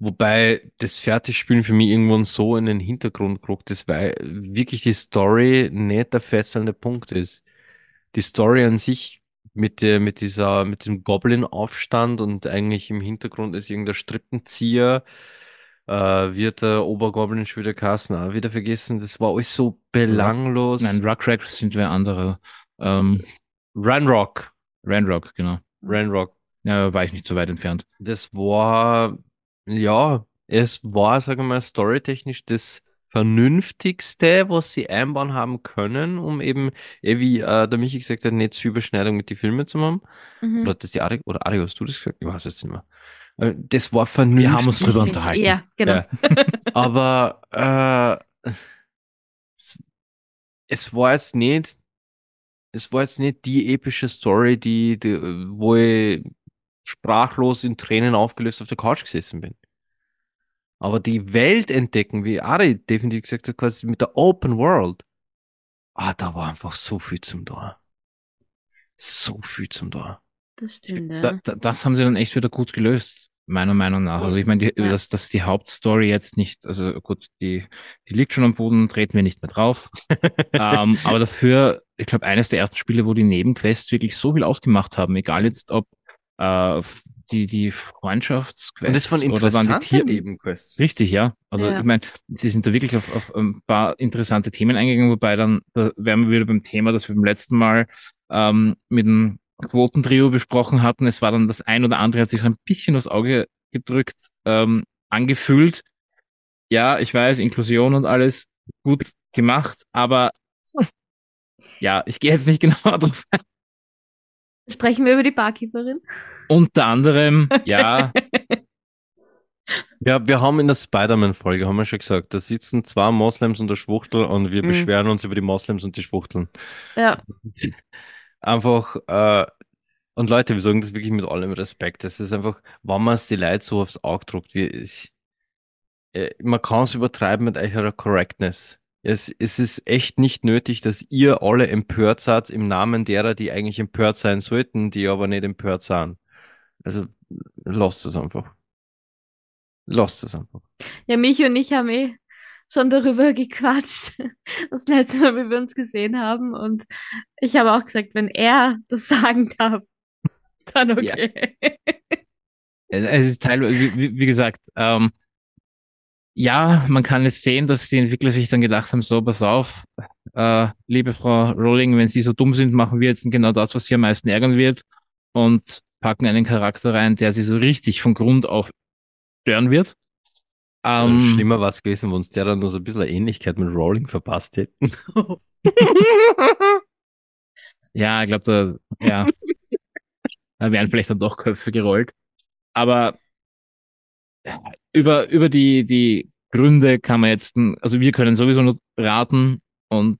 Wobei das Fertigspielen für mich irgendwann so in den Hintergrund gerückt ist, weil wirklich die Story nicht der fesselnde Punkt ist. Die Story an sich mit der, mit dieser, mit dem Goblin-Aufstand und eigentlich im Hintergrund ist irgendein Strippenzieher, äh, wird der Obergoblin schon wieder Kassen auch wieder vergessen. Das war alles so belanglos. Nein, Ruckrack sind wir andere. Ähm, Ranrock. Ranrock, genau. Ranrock. Ja, war ich nicht so weit entfernt. Das war, ja, es war, sagen wir mal, storytechnisch das Vernünftigste, was sie einbauen haben können, um eben, eh wie äh, der Michi gesagt hat, nicht zu Überschneidung mit den Filmen zu haben. Mhm. Oder hat das die Ari, oder Ari, hast du das gesagt? Ich weiß es nicht mehr. Äh, Das war vernünftig. Wir haben uns drüber unterhalten. Ja, genau. Ja. Aber äh, es, es war jetzt nicht, es war jetzt nicht die epische Story, die, die wo ich sprachlos in Tränen aufgelöst auf der Couch gesessen bin. Aber die Welt entdecken, wie Ari definitiv gesagt hat, quasi mit der Open World. Ah, da war einfach so viel zum da. So viel zum da. Das stimmt, ja. Da, da, das haben sie dann echt wieder gut gelöst, meiner Meinung nach. Also ich meine, die, Ja. dass, dass die Hauptstory jetzt nicht, also gut, die, die liegt schon am Boden, treten wir nicht mehr drauf. ähm, aber dafür, ich glaube, eines der ersten Spiele, wo die Nebenquests wirklich so viel ausgemacht haben, egal jetzt ob äh, die, die Freundschaftsquests Und das waren oder dann die interessante Tier Nebenquests. Richtig, ja. Also Ja. ich meine, sie sind da wirklich auf, auf ein paar interessante Themen eingegangen, wobei dann, da wären wir wieder beim Thema, das wir beim letzten Mal ähm, mit dem Quotentrio besprochen hatten. Es war dann das ein oder andere, hat sich ein bisschen aufs Auge gedrückt, ähm, angefühlt. Ja, ich weiß, Inklusion und alles gut gemacht, aber ja, ich gehe jetzt nicht genauer drauf ein. Sprechen wir über die Barkeeperin? Unter anderem, ja, Ja, wir haben in der Spider-Man-Folge, haben wir schon gesagt, da sitzen zwei Moslems und der Schwuchtel und wir Mhm. beschweren uns über die Moslems und die Schwuchteln. Ja, Einfach, äh, und Leute, wir sagen das wirklich mit allem Respekt. Das ist einfach, wenn man es die Leute so aufs Auge druckt, wie ich, äh, man kann es übertreiben mit eurer Correctness. Es, es ist echt nicht nötig, dass ihr alle empört seid im Namen derer, die eigentlich empört sein sollten, die aber nicht empört sind. Also, lasst es einfach. Lasst es einfach. ja, mich und ich haben eh schon darüber gequatscht, das letzte Mal, wie wir uns gesehen haben. Und ich habe auch gesagt, wenn er das sagen darf, dann okay. Es es ist teilweise, wie- wie gesagt, ähm, ja, man kann es sehen, dass die Entwickler sich dann gedacht haben, so, pass auf, äh, liebe Frau Rowling, wenn Sie so dumm sind, machen wir jetzt genau das, was Sie am meisten ärgern wird und packen einen Charakter rein, der Sie so richtig von Grund auf stören wird. Ähm, Schlimmer war es gewesen, wenn uns der dann nur so ein bisschen Ähnlichkeit mit Rowling verpasst hätten. Ja, ich glaube, da, ja, da wären vielleicht dann doch Köpfe gerollt. Aber über, über die, die Gründe kann man jetzt, also wir können sowieso nur raten und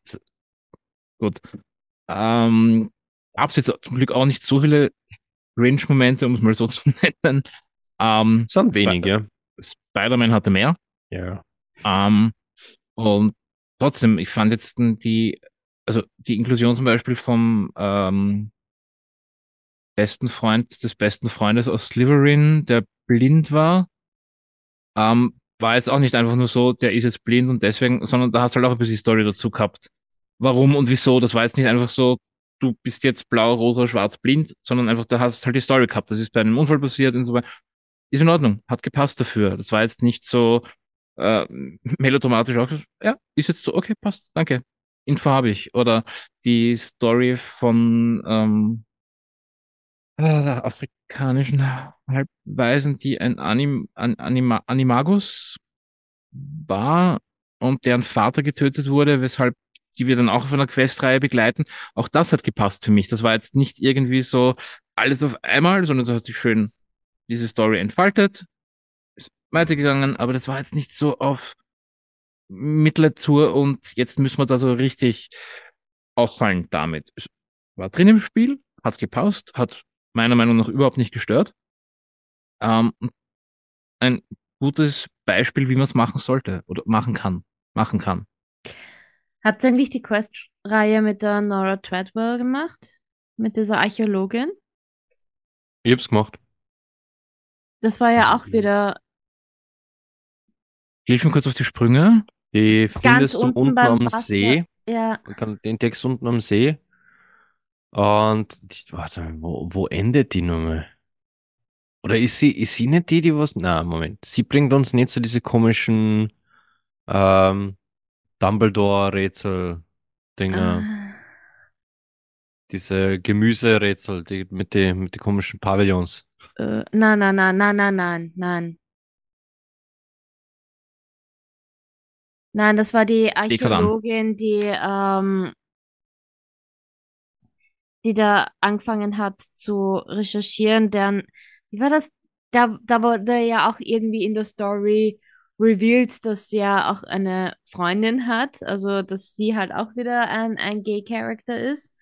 gut. Ähm, gab es jetzt zum Glück auch nicht so viele Cringe-Momente, um es mal so zu nennen. Ähm, Sind Spi- wenig, ja. Spider-Man hatte mehr. Ja. Ähm, und trotzdem, ich fand jetzt die, also die Inklusion zum Beispiel vom ähm, besten Freund des besten Freundes aus Slytherin, der blind war, ähm, war jetzt auch nicht einfach nur so, der ist jetzt blind und deswegen, sondern da hast du halt auch ein bisschen Story dazu gehabt. Warum und wieso? Das war jetzt nicht einfach so, du bist jetzt blau, rosa, schwarz, blind, sondern einfach, da hast du halt die Story gehabt. Das ist bei einem Unfall passiert und so weiter. Ist in Ordnung, hat gepasst dafür. Das war jetzt nicht so äh, melodramatisch auch. Ja, ist jetzt so, okay, passt, danke. Info habe ich. Oder die Story von ähm, äh, der afrikanischen Halbweisen, die ein Anim, an, Anima, Animagus war und deren Vater getötet wurde, weshalb die wir dann auch auf einer Questreihe begleiten. Auch das hat gepasst für mich. Das war jetzt nicht irgendwie so alles auf einmal, sondern da hat sich schön diese Story entfaltet, ist weitergegangen, aber das war jetzt nicht so auf mittlere Tour und jetzt müssen wir da so richtig auffallen damit. Es war drin im Spiel, hat gepasst, hat meiner Meinung nach überhaupt nicht gestört. Ähm, ein gutes Beispiel, wie man es machen sollte oder machen kann, machen kann. Hat eigentlich die Quest-Reihe mit der Nora Treadwell gemacht? Mit dieser Archäologin? Ich hab's gemacht. Das war ja auch Mhm. wieder Hilf mir kurz auf die Sprünge. Die findest du unten unten beim am Wasser. See. Ja, Man kann den Text unten am See. Und die, warte, wo, wo endet die Nummer? Oder ist sie, ist sie nicht die, die was? Na, Moment. Sie bringt uns nicht so diese komischen ähm, Dumbledore-Rätsel-Dinger. Ah, Diese Gemüserätsel, die mit den mit die komischen Pavillons. äh, nein, nein, nein, nein, nein, nein, nein. Nein, das war die. Archäologin, die, ähm, die da angefangen hat zu recherchieren, deren, wie war das? Da, da wurde ja auch irgendwie in der Story revealed, dass sie ja auch eine Freundin hat, also dass sie halt auch wieder ein, ein Gay-Character ist.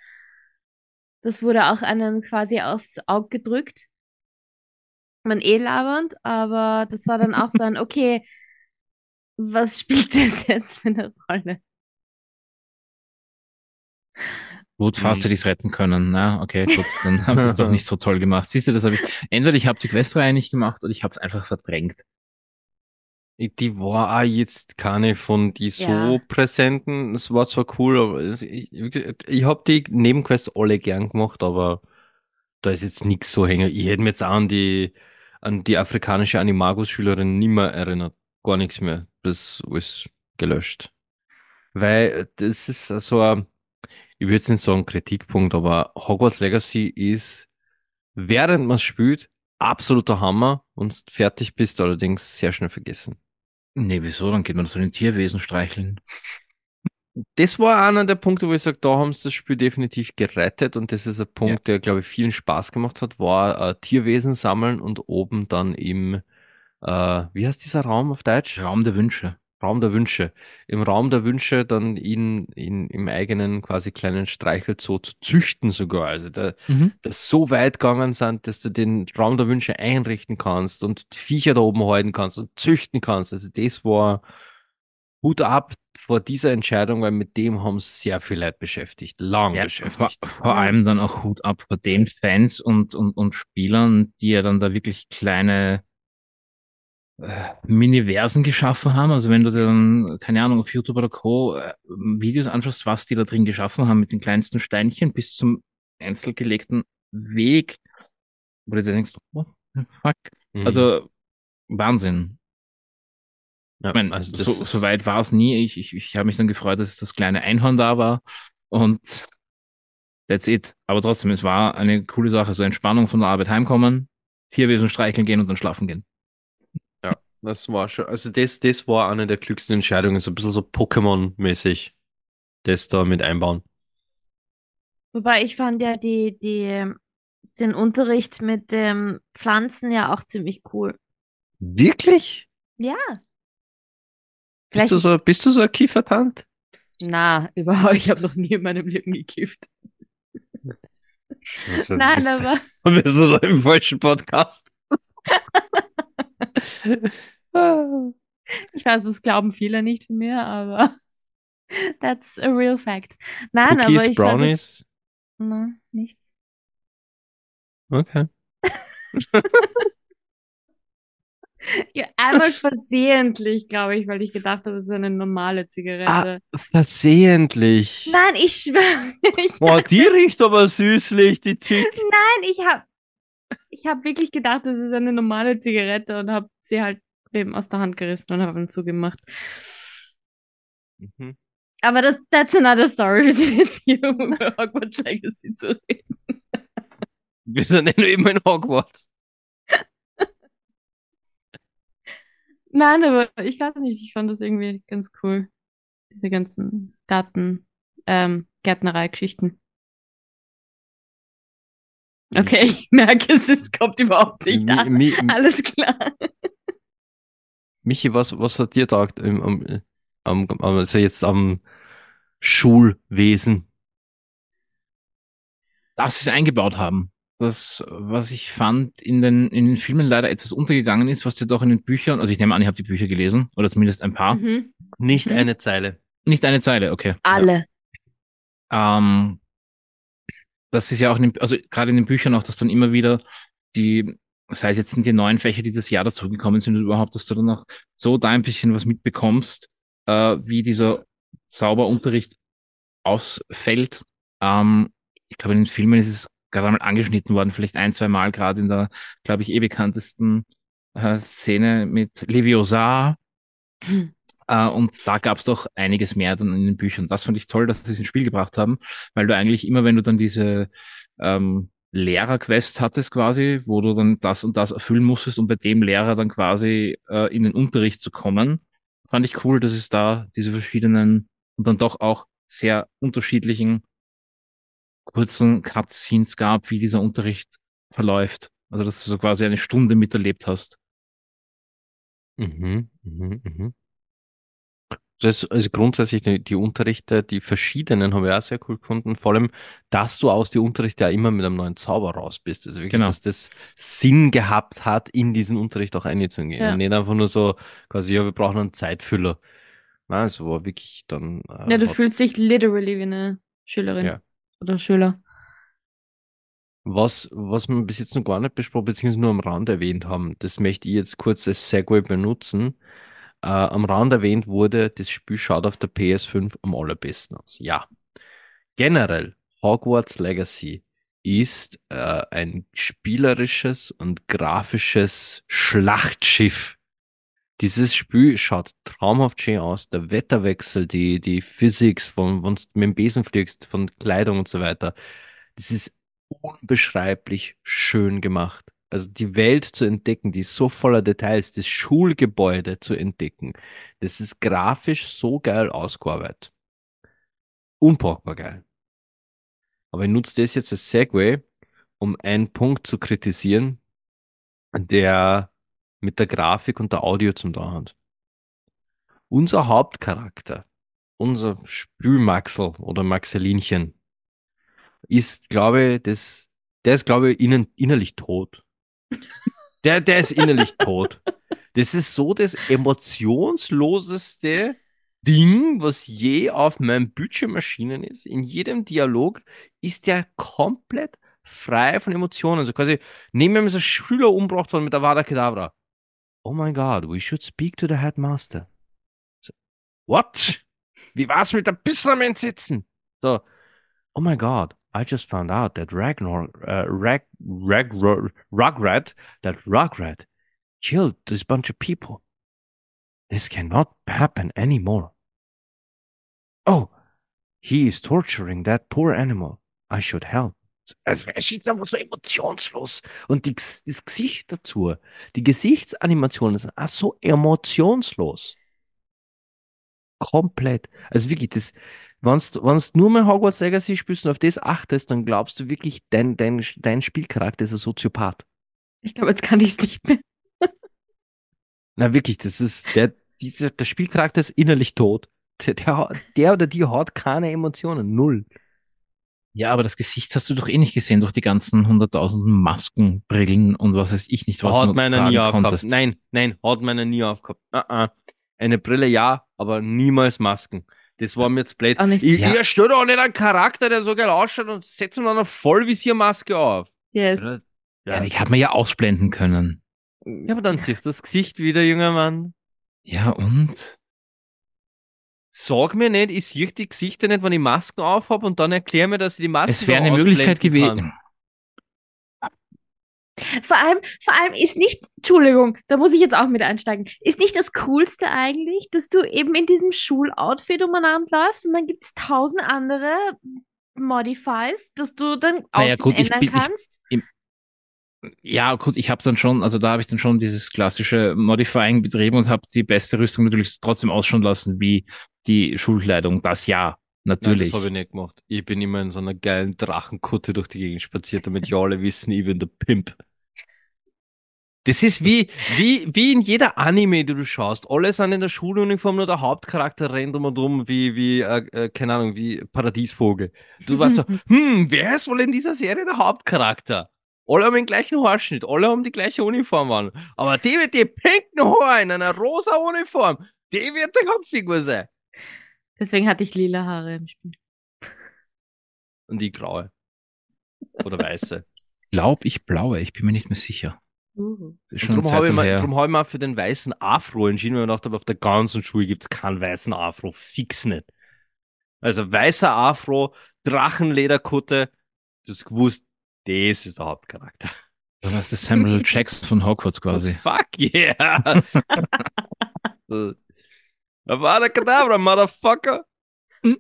Das wurde auch einem quasi aufs Auge gedrückt. Man eh labernd, aber das war dann auch so ein, okay, was spielt das jetzt für eine Rolle? Gut, fast Mhm. hätte ich es retten können. Na, okay, gut, dann haben sie es doch nicht so toll gemacht. Siehst du, das habe ich. Entweder ich habe die Questreihe nicht gemacht oder ich habe es einfach verdrängt. Die war auch jetzt keine von die so Ja. präsenten. Es war zwar cool, aber es, ich, ich habe die Nebenquests alle gern gemacht, aber da ist jetzt nichts so hängen. Ich hätte mir jetzt auch an die, an die afrikanische Animagus-Schülerin nicht mehr erinnert. Gar nichts mehr. Das ist gelöscht. Weil das ist so ein, ich würde jetzt nicht sagen Kritikpunkt, aber Hogwarts Legacy ist, während man spielt, absoluter Hammer und fertig bist du allerdings sehr schnell vergessen. Nee, wieso? Dann geht man so den Tierwesen streicheln. Das war einer der Punkte, wo ich sage, da haben sie das Spiel definitiv gerettet und das ist ein Punkt, der, glaube ich, vielen Spaß gemacht hat, war äh, Tierwesen sammeln und oben dann im, äh, wie heißt dieser Raum auf Deutsch? Raum der Wünsche. Raum der Wünsche. Im Raum der Wünsche dann ihn, ihn im eigenen quasi kleinen Streichelzoo zu züchten sogar. Also da, Mhm. das so weit gegangen sind, dass du den Raum der Wünsche einrichten kannst und die Viecher da oben halten kannst und züchten kannst. Also das war Hut ab vor dieser Entscheidung, weil mit dem haben sehr viel Leute beschäftigt, lang Ja, vor, beschäftigt. vor allem dann auch Hut ab vor den Fans und, und, und Spielern, die ja dann da wirklich kleine Miniversen geschaffen haben. Also wenn du dir dann, keine Ahnung, auf YouTube oder Co. Äh, Videos anschaust, was die da drin geschaffen haben, mit den kleinsten Steinchen bis zum einzelgelegten Weg, wo du dir denkst, the fuck? Mhm. Also Wahnsinn. ja, Ich meine, also so, so weit war es nie. Ich, ich, ich habe mich dann gefreut, dass das kleine Einhorn da war und that's it. Aber trotzdem, es war eine coole Sache. So Entspannung von der Arbeit heimkommen, Tierwesen streicheln gehen und dann schlafen gehen. Das war schon, also das, das war eine der klügsten Entscheidungen, so ein bisschen so Pokémon-mäßig, das da mit einbauen. Wobei ich fand ja die, die, den Unterricht mit den Pflanzen ja auch ziemlich cool. Wirklich? Ja. Bist du so, bist du so ein Kiefertant? Na, überhaupt, ich habe noch nie in meinem Leben gekifft. Nein, aber Bist du so im falschen Podcast? ich weiß, das glauben viele nicht von mir, aber that's a real fact. Nein, aber Cookies, ich fand das, Brownies? na, nichts. Okay. Ja, einmal versehentlich, glaube ich, weil ich gedacht habe, das ist eine normale Zigarette. Versehentlich. Nein, ich schwöre. Ich, Boah, die riecht aber süßlich, die Chick. nein, ich habe ich hab wirklich gedacht, das ist eine normale Zigarette und habe sie halt eben aus der Hand gerissen und habe ihn zugemacht. Mhm. Aber das, that's another story. Wir sind jetzt hier, um über Hogwarts Legacy zu reden. Wir sind ja nur immer in Hogwarts. Nein, aber ich weiß nicht, ich fand das irgendwie ganz cool. Diese ganzen Garten, ähm, Gärtnerei-Geschichten. Okay, ich merke es, es kommt überhaupt nicht Mi, an. mi, Alles klar. Michi, was, was hat dir taugt im, am, am, also jetzt am Schulwesen? dass sie es eingebaut haben. Das, was ich fand, in den, in den Filmen leider etwas untergegangen ist, was ja doch in den Büchern, also ich nehme an, ich habe die Bücher gelesen, oder zumindest ein paar. Mhm. Nicht Mhm. eine Zeile. Nicht eine Zeile, okay. Alle. Ähm, das ist ja auch, in den, also gerade in den Büchern auch, dass dann immer wieder die sei es jetzt in die neuen Fächer, die das Jahr dazugekommen sind, überhaupt, dass du dann auch so da ein bisschen was mitbekommst, äh, wie dieser Zauberunterricht ausfällt. Ähm, ich glaube, in den Filmen ist es gerade einmal angeschnitten worden, vielleicht ein, zwei Mal, gerade in der, glaube ich, eh bekanntesten äh, Szene mit Leviosa. Hm. Uh, und da gab es doch einiges mehr dann in den Büchern. Das fand ich toll, dass sie es ins Spiel gebracht haben, weil du eigentlich immer, wenn du dann diese ähm, Lehrerquest hattest quasi, wo du dann das und das erfüllen musstest, um bei dem Lehrer dann quasi äh, in den Unterricht zu kommen, fand ich cool, dass es da diese verschiedenen und dann doch auch sehr unterschiedlichen kurzen Cutscenes gab, wie dieser Unterricht verläuft. Also, dass du so quasi eine Stunde miterlebt hast. Mhm, mhm, mhm. Das also grundsätzlich die, die, Unterrichte, die verschiedenen, haben wir auch sehr cool gefunden. Vor allem, dass du aus den Unterricht ja immer mit einem neuen Zauber raus bist. Also wirklich, genau. dass das Sinn gehabt hat, in diesen Unterricht auch einzugehen. Ja. Und nicht einfach nur so quasi, ja, wir brauchen einen Zeitfüller. Nein, es war wirklich dann. Äh, ja, du fühlst dich literally wie eine Schülerin ja. oder Schüler. Was, was wir bis jetzt noch gar nicht besprochen, beziehungsweise nur am Rand erwähnt haben, das möchte ich jetzt kurz als Segway benutzen äh, am Rand erwähnt wurde, das Spiel schaut auf der PS5 am allerbesten aus. Ja. Generell, Hogwarts Legacy ist äh, ein spielerisches und grafisches Schlachtschiff. Dieses Spiel schaut traumhaft schön aus. Der Wetterwechsel, die, die Physics, von, wenn du mit dem Besen fliegst, von Kleidung und so weiter. Das ist unbeschreiblich schön gemacht. Also die Welt zu entdecken, die ist so voller Details, das Schulgebäude zu entdecken, das ist grafisch so geil ausgearbeitet. Unpackbar geil. Aber ich nutze das jetzt als Segway, um einen Punkt zu kritisieren, der mit der Grafik und der Audio zum da hat. Unser Hauptcharakter, unser Spülmaxel oder Maxelinchen, ist, glaube ich, das, der ist, glaube ich, innen, innerlich tot. Der, der ist innerlich tot. Das ist so das emotionsloseste Ding, was je auf meinem Bildschirm erschienen ist. In jedem Dialog ist der komplett frei von Emotionen. Also quasi, nehmen wir mal so Schüler umgebracht worden mit der Vada Kedavra. Oh my God, we should speak to the headmaster. So, what? Wie war's mit der Bisserment sitzen? So, oh my God, I just found out that Ragnar, uh, Rag, Rag, that Rugrat killed this bunch of people. This cannot happen anymore. Oh, he is torturing that poor animal. I should help. Es ist einfach so emotionslos. Und die, das Gesicht dazu, die Gesichtsanimationen sind auch so emotionslos. Komplett. Also wirklich, das, wenn du nur mal Hogwarts Legacy spielst und auf das achtest, dann glaubst du wirklich, dein, dein, dein Spielcharakter ist ein Soziopath. Ich glaube, jetzt kann ich es nicht mehr. Na wirklich, das ist, der, dieser, der Spielcharakter ist innerlich tot. Der, der, der oder die hat keine Emotionen, null. Ja, aber das Gesicht hast du doch eh nicht gesehen durch die ganzen hunderttausenden Masken, Brillen und was weiß ich nicht, was hat meiner nie aufgehabt. Nein, nein, hat meiner nie aufgehabt. Uh -uh. Eine Brille ja, aber niemals Masken. Das war mir jetzt blöd. Ich, ja. ich erstelle doch nicht einen Charakter, der so geil ausschaut und setze ihm dann eine Vollvisiermaske auf. Yes. Ja, ja die hat man ja ausblenden können. Ja, aber dann siehst du das Gesicht wieder, junger Mann. Ja, und? Sag mir nicht, ich sehe die Gesichter nicht, wenn ich Masken aufhabe und dann erklär mir, dass ich die Masken Es wäre eine Möglichkeit gewesen. Vor allem, vor allem ist nicht, Entschuldigung, da muss ich jetzt auch mit einsteigen, ist nicht das Coolste eigentlich, dass du eben in diesem Schuloutfit umeinander läufst und dann gibt es tausend andere Modifies, dass du dann naja, gut, ändern ich, kannst? Ich, ja, gut, ich habe dann schon, also da habe ich dann schon dieses klassische Modifying betrieben und habe die beste Rüstung natürlich trotzdem ausschauen lassen wie die Schulkleidung. Das ja, natürlich. Nein, das habe ich nicht gemacht. Ich bin immer in so einer geilen Drachenkutte durch die Gegend spaziert, damit ja alle wissen, ich bin der Pimp. Das ist wie, wie, wie in jeder Anime, die du schaust. Alle sind in der Schuluniform, nur der Hauptcharakter rennt um und um wie, wie, äh, äh, keine Ahnung, wie Paradiesvogel. Du weißt so, hm, wer ist wohl in dieser Serie der Hauptcharakter? Alle haben den gleichen Haarschnitt, alle haben die gleiche Uniform an. Aber die mit dem pinken Haar in einer rosa Uniform, die wird der Hauptfigur sein. Deswegen hatte ich lila Haare im Spiel. Und die graue. Oder weiße. Ich glaube, ich blaue, ich bin mir nicht mehr sicher. Uh. Darum habe ich, her. drum hab ich mir auch für den weißen Afro entschieden, weil ich dachte, auf der ganzen Schule gibt es keinen weißen Afro. Fix nicht. Also weißer Afro, Drachenlederkutte, du hast gewusst, das ist der Hauptcharakter. Das Samuel Jackson von Hogwarts quasi. Fuck yeah! Avada motherfucker!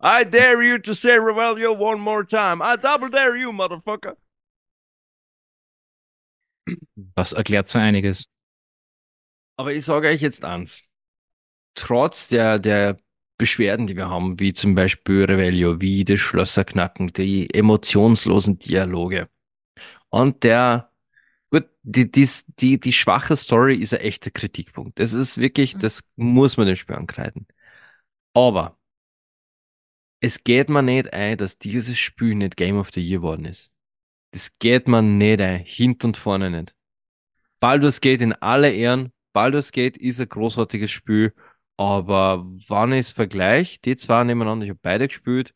I dare you to say Revelio one more time. I double dare you, motherfucker! Das erklärt so einiges. Aber ich sage euch jetzt eins. Trotz der, der Beschwerden, die wir haben, wie zum Beispiel Revelio, wie das Schlösserknacken, die emotionslosen Dialoge und der, gut, die, die, die, die schwache Story ist ein echter Kritikpunkt. Das ist wirklich, das muss man dem Spiel ankreiden. Aber es geht mir nicht ein, dass dieses Spiel nicht Game of the Year geworden ist. Das geht mir nicht ein, hint und vorne nicht. Baldur's Gate in alle Ehren. Baldur's Gate ist ein großartiges Spiel, aber wann ich es vergleiche, die zwei nebeneinander, ich habe beide gespielt,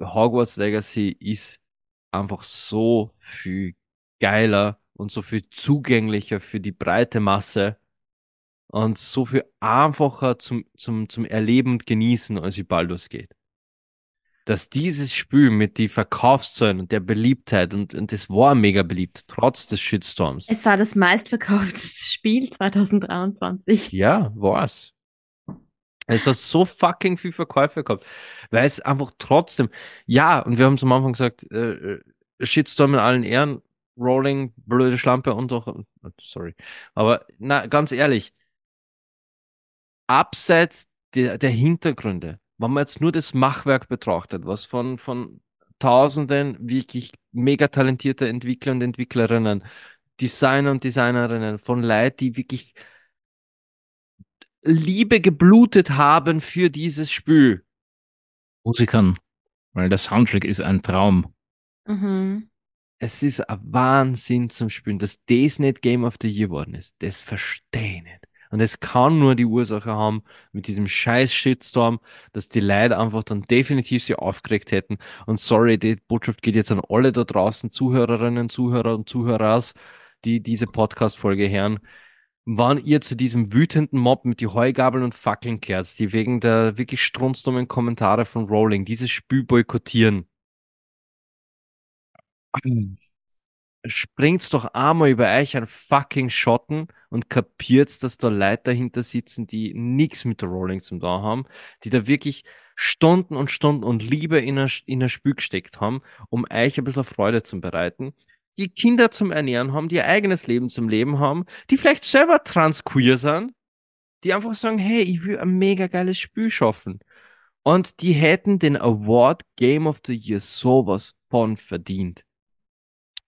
Hogwarts Legacy ist einfach so viel geiler und so viel zugänglicher für die breite Masse und so viel einfacher zum, zum, zum Erleben und Genießen, als wie Baldur's Gate. Dass dieses Spiel mit die Verkaufszahlen und der Beliebtheit und, und das war mega beliebt, trotz des Shitstorms. Es war das meistverkaufteste Spiel 2023. Ja, war's. Es hat so fucking viel Verkäufe gehabt, weil es einfach trotzdem, ja, und wir haben am Anfang gesagt, äh, äh, Shitstorm in allen Ehren, Rolling, blöde Schlampe und auch, äh, sorry, aber na, ganz ehrlich, abseits der, der Hintergründe, wenn man jetzt nur das Machwerk betrachtet, was von, von tausenden wirklich mega talentierte Entwickler und Entwicklerinnen, Designer und Designerinnen, von Leuten, die wirklich Liebe geblutet haben für dieses Spiel. Musikern. Weil der Soundtrack ist ein Traum. Mhm. Es ist ein Wahnsinn zum Spielen, dass das nicht Game of the Year geworden ist. Das verstehe ich nicht. Und es kann nur die Ursache haben mit diesem scheiß Shitstorm, dass die Leute einfach dann definitiv sich aufgeregt hätten. Und sorry, die Botschaft geht jetzt an alle da draußen, Zuhörerinnen, Zuhörer und Zuhörers, die diese Podcast-Folge hören. Wann ihr zu diesem wütenden Mob mit die Heugabeln und Fackeln kehrt, die wegen der wirklich strunzdummen Kommentare von Rowling dieses Spiel boykottieren, springt's doch einmal über euch einen fucking Schotten und kapiert's, dass da Leute dahinter sitzen, die nichts mit der Rolling zum da haben, die da wirklich Stunden und Stunden und Liebe in ein, in Spiel gesteckt haben, um euch ein bisschen Freude zu bereiten, die Kinder zum Ernähren haben, die ihr eigenes Leben zum Leben haben, die vielleicht selber transqueer sind, die einfach sagen, hey, ich will ein mega geiles Spiel schaffen. Und die hätten den Award Game of the Year sowas von verdient.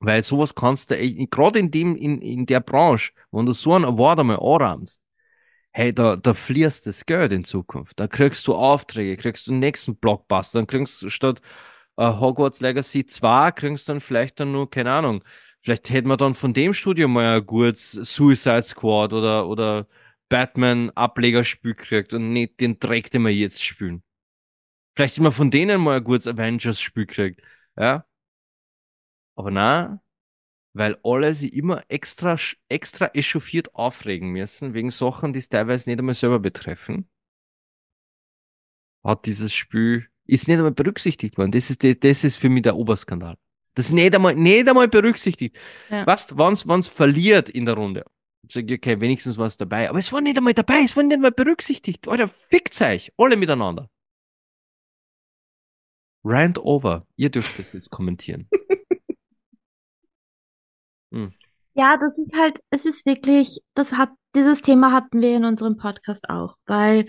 Weil sowas kannst du, gerade in dem, in, in der Branche, wenn du so einen Award einmal anrahmst, hey, da, da fließt das Geld in Zukunft. Da kriegst du Aufträge, kriegst du den nächsten Blockbuster, dann kriegst du statt äh, Hogwarts Legacy 2, kriegst du dann vielleicht dann nur, keine Ahnung, vielleicht hätten wir dann von dem Studio mal ein gutes Suicide Squad oder, oder Batman Ablegerspiel gekriegt und nicht den Dreck, den wir jetzt spielen. Vielleicht hätten wir von denen mal ein gutes Avengers Spiel gekriegt, ja? Aber na, weil alle sie immer extra, extra echauffiert aufregen müssen, wegen Sachen, die es teilweise nicht einmal selber betreffen, hat dieses Spiel, ist nicht einmal berücksichtigt worden. Das ist, das ist für mich der Oberskandal. Das ist nicht einmal, nicht einmal berücksichtigt. Ja. Was, wenn's, wenn's verliert in der Runde, sag ich, okay, wenigstens war es dabei. Aber es war nicht einmal dabei, es war nicht einmal berücksichtigt. Alter, fickt euch, alle miteinander. Rant over. Ihr dürft das jetzt kommentieren. Ja, das ist halt, es ist wirklich, das hat, dieses Thema hatten wir in unserem Podcast auch, weil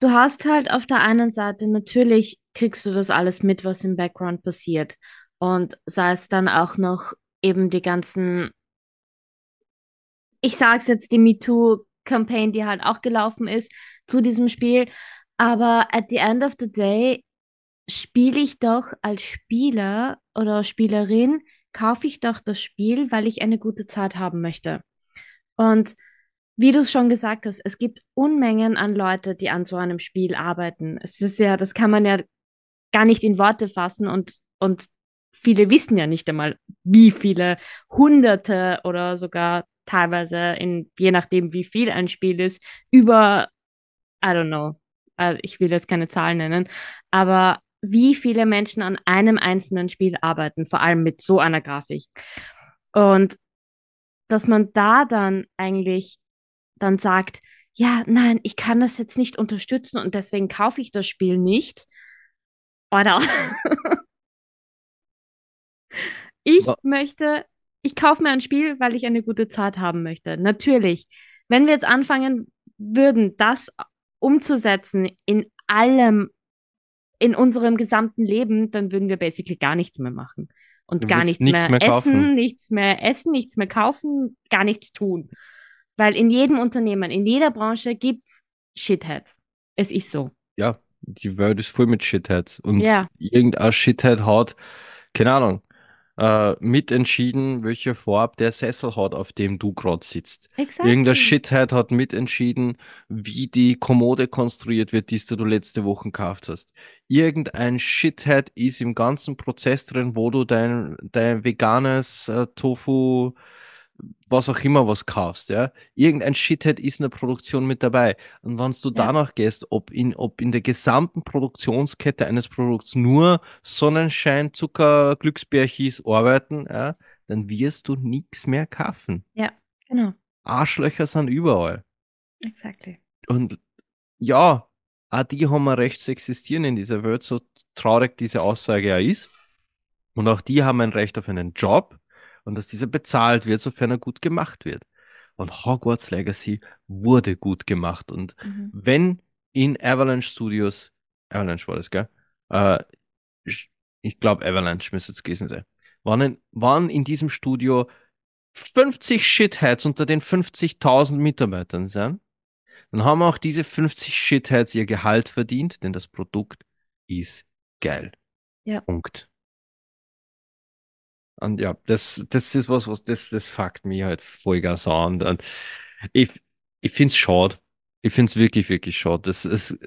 du hast halt auf der einen Seite, natürlich kriegst du das alles mit, was im Background passiert. Und sei es dann auch noch eben die ganzen, ich sag's jetzt, die MeToo-Campaign, die halt auch gelaufen ist zu diesem Spiel. Aber at the end of the day spiele ich doch als Spieler oder Spielerin, kaufe ich doch das Spiel, weil ich eine gute Zeit haben möchte. Und wie du es schon gesagt hast, es gibt Unmengen an Leute, die an so einem Spiel arbeiten. Es ist ja, das kann man ja gar nicht in Worte fassen und, und viele wissen ja nicht einmal, wie viele Hunderte oder sogar teilweise, in, je nachdem, wie viel ein Spiel ist, über, I don't know, also ich will jetzt keine Zahlen nennen, aber wie viele Menschen an einem einzelnen Spiel arbeiten, vor allem mit so einer Grafik. Und dass man da dann eigentlich dann sagt, ja, nein, ich kann das jetzt nicht unterstützen und deswegen kaufe ich das Spiel nicht. Oder ich ja. möchte, ich kaufe mir ein Spiel, weil ich eine gute Zeit haben möchte. Natürlich. Wenn wir jetzt anfangen würden, das umzusetzen in allem, in unserem gesamten Leben, dann würden wir basically gar nichts mehr machen. Und du gar nichts, nichts mehr, mehr essen, nichts mehr essen, nichts mehr kaufen, gar nichts tun. Weil in jedem Unternehmen, in jeder Branche gibt es Shitheads. Es ist so. Ja, die Welt ist voll mit Shitheads. Und ja. irgendein Shithead hat, keine Ahnung, äh, mitentschieden, welche Farbe der Sessel hat, auf dem du gerade sitzt. Exactly. Irgendein Shithead hat mitentschieden, wie die Kommode konstruiert wird, die du letzte Woche gekauft hast. Irgendein Shithead ist im ganzen Prozess drin, wo du dein, dein veganes äh, Tofu was auch immer was kaufst, ja. Irgendein Shithead ist in der Produktion mit dabei. Und wenn du ja. danach gehst, ob in, ob in der gesamten Produktionskette eines Produkts nur Sonnenschein, Zucker, Glücksbärchis arbeiten, ja, dann wirst du nichts mehr kaufen. Ja, genau. Arschlöcher sind überall. Exactly. Und ja, auch die haben ein Recht zu existieren in dieser Welt, so traurig diese Aussage ja ist. Und auch die haben ein Recht auf einen Job und dass dieser bezahlt wird, sofern er gut gemacht wird. Und Hogwarts Legacy wurde gut gemacht. Und mhm. wenn in Avalanche Studios, Avalanche war das, gell? Äh, ich glaube, Avalanche müsste es gewesen sein. Waren in, waren in diesem Studio 50 Shitheads unter den 50.000 Mitarbeitern sind, dann haben auch diese 50 Shitheads ihr Gehalt verdient, denn das Produkt ist geil. Ja. Punkt. Und ja, das, das ist was, was das, das fuckt mich halt vollgas an. Und ich, ich finde es schade. Ich finde es wirklich, wirklich schade. Das ist,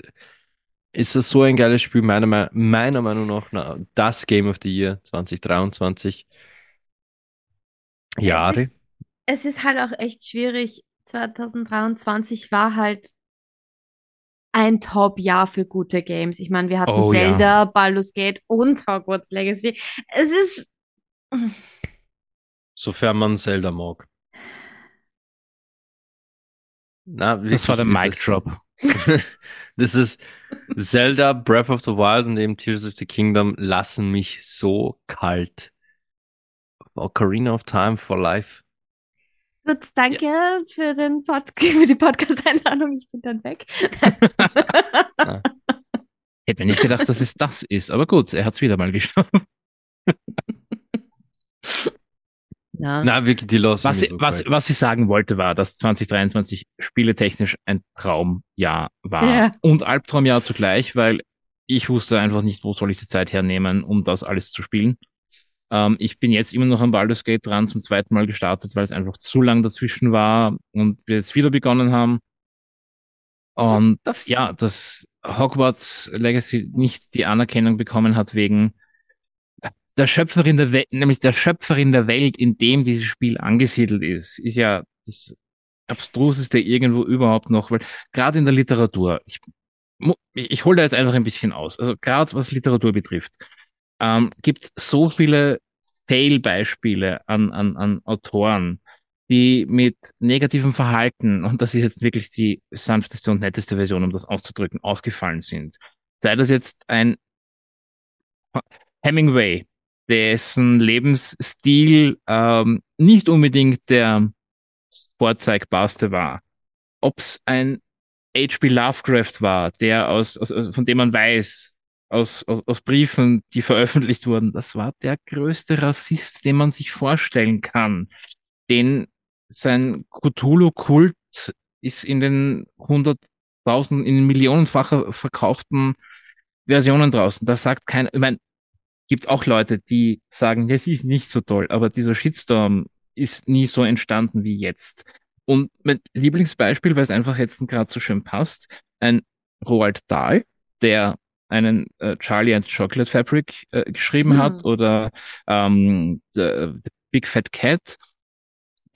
ist so ein geiles Spiel, meiner, meiner Meinung nach, na, das Game of the Year 2023. Jahre. Es ist, es ist halt auch echt schwierig. 2023 war halt ein Top-Jahr für gute Games. Ich meine, wir hatten oh, Zelda, ja. Baldur's Gate und Hogwarts Legacy. Es ist Sofern man Zelda mag. Na, das war der Mic Drop. das ist Zelda, Breath of the Wild und eben Tears of the Kingdom lassen mich so kalt. Ocarina of Time for Life. Gut, danke ja. für, den Pod für die Podcast-Einladung. Ich bin dann weg. Hätte mir nicht gedacht, dass es das ist, aber gut, er hat es wieder mal geschafft. Ja. Na, wirklich, die Lost. Was, so was, was ich sagen wollte, war, dass 2023 spieletechnisch ein Traumjahr war. Ja. Und Albtraumjahr zugleich, weil ich wusste einfach nicht, wo soll ich die Zeit hernehmen, um das alles zu spielen. Ähm, ich bin jetzt immer noch am Baldur's Gate dran, zum zweiten Mal gestartet, weil es einfach zu lang dazwischen war und wir jetzt wieder begonnen haben. Und das, ja, dass Hogwarts Legacy nicht die Anerkennung bekommen hat wegen der Schöpferin der Welt, nämlich der Schöpferin der Welt, in dem dieses Spiel angesiedelt ist, ist ja das abstruseste irgendwo überhaupt noch, weil gerade in der Literatur, ich, ich hole da jetzt einfach ein bisschen aus, also gerade was Literatur betrifft, ähm, gibt es so viele Fail-Beispiele an, an, an Autoren, die mit negativem Verhalten, und das ist jetzt wirklich die sanfteste und netteste Version, um das auszudrücken, aufgefallen sind. Sei das jetzt ein Hemingway, dessen Lebensstil ähm, nicht unbedingt der vorzeigbarste war. Ob es ein H.P. Lovecraft war, der aus, aus, von dem man weiß, aus, aus, aus Briefen, die veröffentlicht wurden, das war der größte Rassist, den man sich vorstellen kann. Den sein Cthulhu-Kult ist in den hunderttausend, in millionenfacher verkauften Versionen draußen. Das sagt keiner, ich meine, gibt auch Leute, die sagen, das ist nicht so toll, aber dieser Shitstorm ist nie so entstanden wie jetzt. Und mein Lieblingsbeispiel, weil es einfach jetzt gerade so schön passt, ein Roald Dahl, der einen äh, Charlie and Chocolate Fabric äh, geschrieben Hm. hat oder ähm, The, The Big Fat Cat.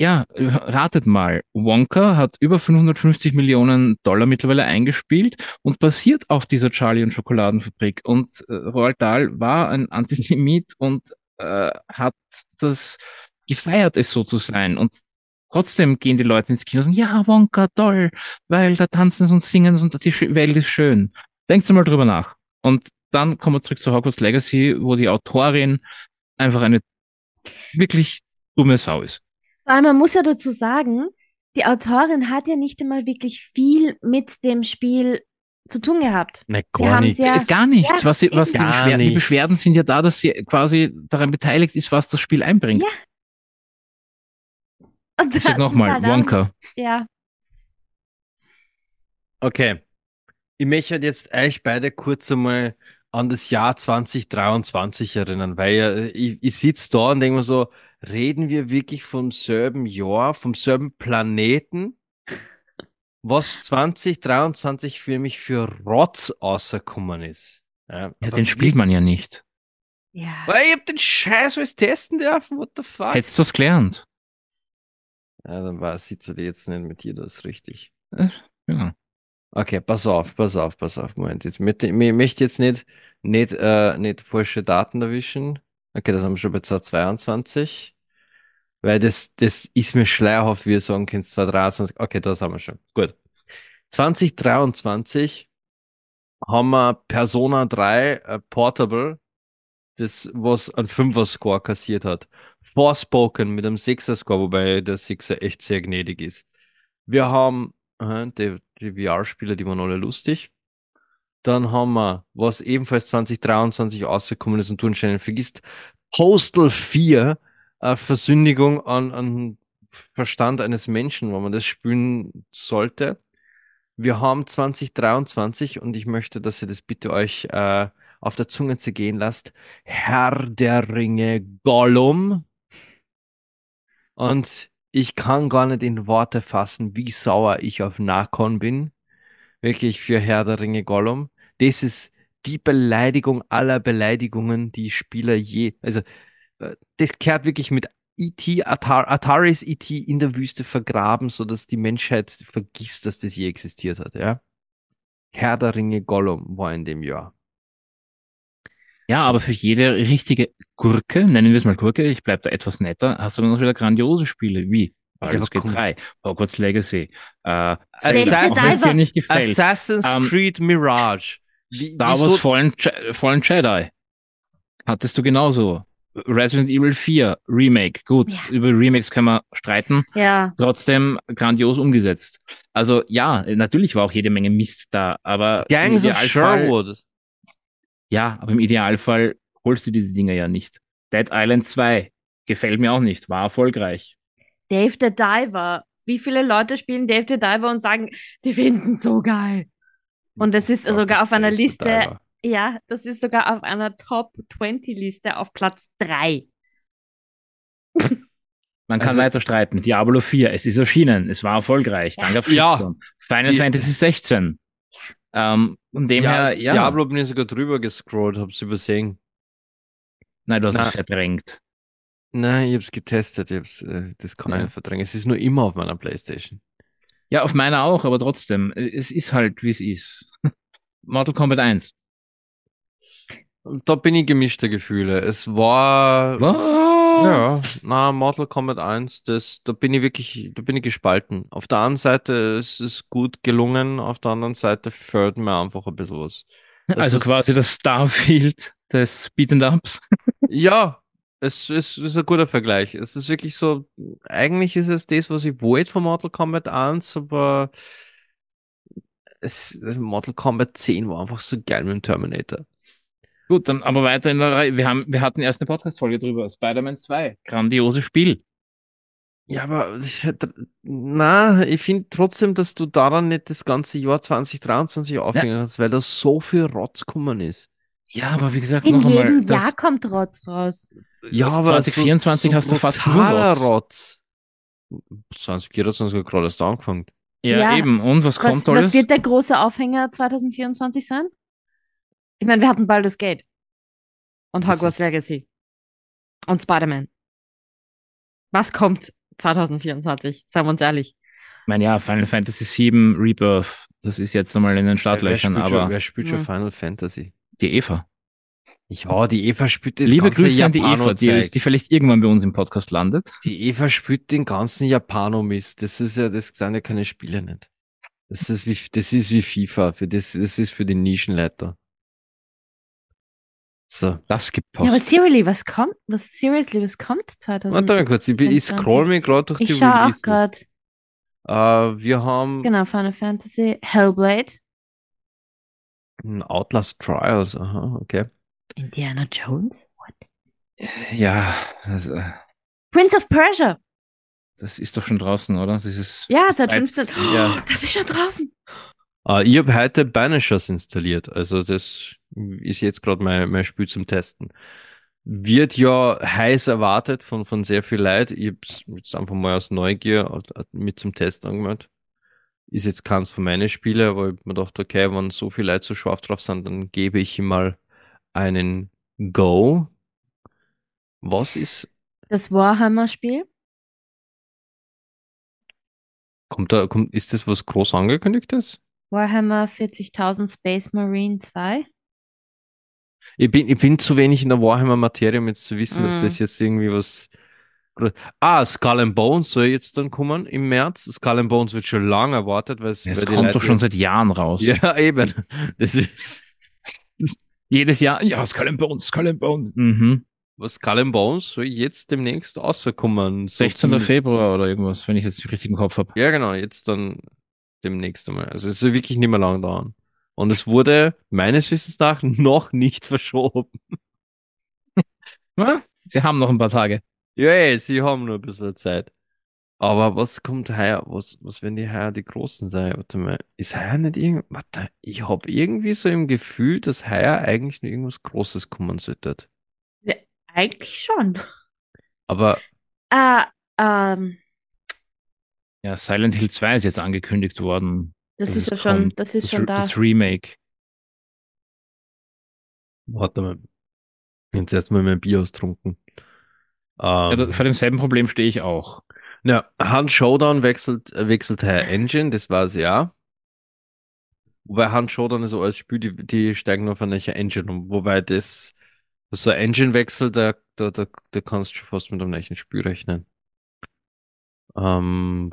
Ja, ratet mal. Wonka hat über 550 Millionen Dollar mittlerweile eingespielt und basiert auf dieser Charlie und Schokoladenfabrik. Und äh, Roald Dahl war ein Antisemit und äh, hat das gefeiert, es so zu sein. Und trotzdem gehen die Leute ins Kino und sagen, ja, Wonka, toll, weil da tanzen sie und singen sie und die Welt ist schön. Denkt mal drüber nach. Und dann kommen wir zurück zu Hogwarts Legacy, wo die Autorin einfach eine wirklich dumme Sau ist. Allem, man muss ja dazu sagen, die Autorin hat ja nicht einmal wirklich viel mit dem Spiel zu tun gehabt. Ne, Sie gar nichts. Äh, Gar nichts. Ja, was sie, was die, Gar Beschwer die nichts. Beschwerden sind ja da, dass sie quasi daran beteiligt ist, was das Spiel einbringt. Ja. Und Ich sag nochmal, Wonka. Ja, Okay. Ich möchte halt jetzt euch beide kurz einmal an das Jahr 2023 erinnern, weil ja, ich, ich sitze da und denke mir so, reden wir wirklich vom selben Jahr, vom selben Planeten, was 2023 für mich für Rotz außerkommen ist. Ja, Ja, den spielt man ja nicht. ja. Weil ich hab den Scheiß alles testen dürfen, what the fuck? Hättest du das gelernt? Ja, dann war sitze ich jetzt nicht mit dir, das ist richtig. Ja. Okay, pass auf, pass auf, pass auf. Moment, jetzt mit, ich möchte jetzt nicht, nicht, äh, nicht falsche Daten erwischen. Okay, das haben wir schon bei 2022. Weil das, das ist mir schleierhaft, wie ihr sagen könnt, 2023. Okay, das haben wir schon. Gut. 2023 haben wir Persona 3 äh, Portable, das, was einen 5er Score kassiert hat. Forspoken mit einem 6er Score, wobei der 6er echt sehr gnädig ist. Wir haben äh, die, die VR-Spiele, die waren alle lustig. Dann haben wir, was ebenfalls 2023 rausgekommen ist und du anscheinend vergisst, Postal 4, äh, Versündigung an, an Verstand eines Menschen, wo man das spielen sollte. Wir haben 2023 und ich möchte, dass ihr das bitte euch äh, auf der Zunge zergehen lasst. Herr der Ringe Gollum. Und ich kann gar nicht in Worte fassen, wie sauer ich auf Nakon bin. Wirklich für Herr der Ringe Gollum. Das ist die Beleidigung aller Beleidigungen, die Spieler je, also äh, das kehrt wirklich mit E.T., Atar Ataris E.T. in der Wüste vergraben, sodass die Menschheit vergisst, dass das je existiert hat, ja. Herr der Ringe Gollum war in dem Jahr. Ja, aber für jede richtige Gurke, nennen wir es mal Gurke, ich bleib da etwas netter, hast du noch wieder grandiose Spiele wie Baldur's aber Gate komm. 3, Hogwarts Legacy, äh, Assassin's- dir nicht gefällt, Assassin's Ähm, Creed Mirage. Wie- Star Wars Fallen, Fallen Jedi. Hattest du genauso. Resident Evil 4 Remake. Gut, Ja. über Remakes können wir streiten. Ja, Trotzdem grandios umgesetzt. Also ja, natürlich war auch jede Menge Mist da, aber Gangs im of Idealfall, Sherwood. ja, aber im Idealfall holst du diese Dinger ja nicht. Dead Island 2 gefällt mir auch nicht, war erfolgreich. Dave the Diver. Wie viele Leute spielen Dave the Diver und sagen, sie finden so geil? Und das ist Gott, sogar das auf einer ist Liste, ja, das ist sogar auf einer Top 20 Liste auf Platz 3. Man kann Also- weiter streiten. Diablo 4, es ist erschienen, es war erfolgreich, dann gab's Ja. Shitstorm. Final Die- Fantasy 16. Ähm, von dem Dia- her, ja. Diablo bin ich sogar drüber gescrollt, hab's übersehen. Nein, du hast Na. es verdrängt. Nein, ich hab's getestet, ich hab's, äh, das kann ich Ja. nicht verdrängen. Es ist nur immer auf meiner Playstation. Ja, auf meiner auch, aber trotzdem, es ist halt, wie es ist. Mortal Kombat 1. Und da bin ich gemischter Gefühle. Es war, ja, na, Mortal Kombat 1, das, da bin ich wirklich, da bin ich gespalten. Auf der einen Seite es ist gut gelungen, auf der anderen Seite fällt mir einfach ein bisschen was. Das Also quasi das Starfield des Beat'em Ups. Ja, es ist, ist ein guter Vergleich. Es ist wirklich so, eigentlich ist es das, was ich wollte von Mortal Kombat 1, aber es, Mortal Kombat 10 war einfach so geil mit dem Terminator. Gut, dann aber weiter in der Reihe. Wir, haben, wir hatten erst eine Podcast-Folge drüber. Spider-Man 2. Grandioses Spiel. Ja, aber ich, na, ich finde trotzdem, dass du daran nicht das ganze Jahr 2023 aufhängen hast, weil da so viel Rotz gekommen ist. Ja, aber wie gesagt, In noch einmal. jedem das- Jahr kommt Rotz raus. Ja, das aber 2024 hast du fast nur Rotz. Rotz. 2024 hat gerade erst angefangen. Ja, Ja. eben. Und was kommt Was, alles? was wird der große Aufhänger 2024 sein? Ich meine, wir hatten Baldur's Gate. Und Das Hogwarts Legacy. Und Spider-Man. Was kommt 2024? Seien wir uns ehrlich. Ich meine, ja, Final Fantasy VII Rebirth, das ist jetzt nochmal in den wer, Startlöchern, spielt schon, aber wer spielt schon. Final Fantasy? Die Eva. Ja, die Eva spielt das Liebe ganze Grüße an die Eva, die, die vielleicht irgendwann bei uns im Podcast landet. Die Eva spielt den ganzen Japano-Mist. Das ist ja, das sind ja keine Spiele nicht. Das ist wie, das ist wie FIFA. Für das, das ist für die Nischenleiter. So. Das gibt Ja, aber Post. seriously, was kommt? Was seriously, was kommt 2024? Warte mal kurz, ich, bin- ich 24. scroll mir gerade durch die Ich schaue auch gerade. Äh, wir haben Genau, Final Fantasy, Hellblade, Outlast Trials. Aha, okay. Indiana Jones, What? Ja, das, äh, Prince of Persia. das ist doch schon draußen, oder? Dieses Ja, seit Seit- 15. ja. Das ist schon draußen. Äh, ich habe heute Banishers installiert. Also das ist jetzt gerade mein, mein Spiel zum Testen. Wird ja heiß erwartet von, von sehr viel Leid. Ich habe es jetzt einfach mal aus Neugier äh, mit zum Test angemeldet. Ist jetzt keins von meinen Spielen, aber ich mir gedacht, okay, wenn so viele Leute so scharf drauf sind, dann gebe ich ihm mal einen Go. Was ist, Das Warhammer-Spiel. kommt da, kommt, ist das was groß angekündigtes? Warhammer 40.000 Space Marine 2. Ich bin, ich bin zu wenig in der Warhammer-Materie, um jetzt zu wissen, dass Mm. das jetzt irgendwie was. Ah, Skull and Bones soll jetzt dann kommen im März. Skull and Bones wird schon lange erwartet, weil es Es kommt Leute- doch schon seit Jahren raus. Ja, eben. Das ist, Jedes Jahr, ja, Skull and Bones, Skull and Bones. Mhm. was Skull and Bones soll jetzt demnächst rauskommen. So 16. zumindest- Februar oder irgendwas, wenn ich jetzt den richtigen Kopf habe. Ja, genau, jetzt dann demnächst einmal. Also es soll wirklich nicht mehr lang dauern. Und es wurde meines Wissens nach noch nicht verschoben. Sie haben noch ein paar Tage. Ja, ey, sie haben nur ein bisschen Zeit. Aber was kommt heuer? Was, was werden die heuer die Großen sein? Warte mal, ist heuer nicht irgend... Warte, ich habe irgendwie so im Gefühl, dass heuer eigentlich nur irgendwas Großes kommen sollte. Eigentlich schon. Aber Ah, ähm, Ja, Silent Hill 2 ist jetzt angekündigt worden. das ist ja schon, kommt. das ist das, schon da. Das Remake. warte mal. Jetzt erstmal mein Bier austrunken. Ja, Ähm, da, vor demselben Problem stehe ich auch. Ja, Hand Showdown wechselt, äh, wechselt Herr Engine, das war's ja. Wobei Hand Showdown ist so als Spiel, die, die steigen auf eine Engine um. Wobei das, so ein Engine-Wechsel, da, da, da, da kannst du schon fast mit einem neuen Spiel rechnen. Ähm,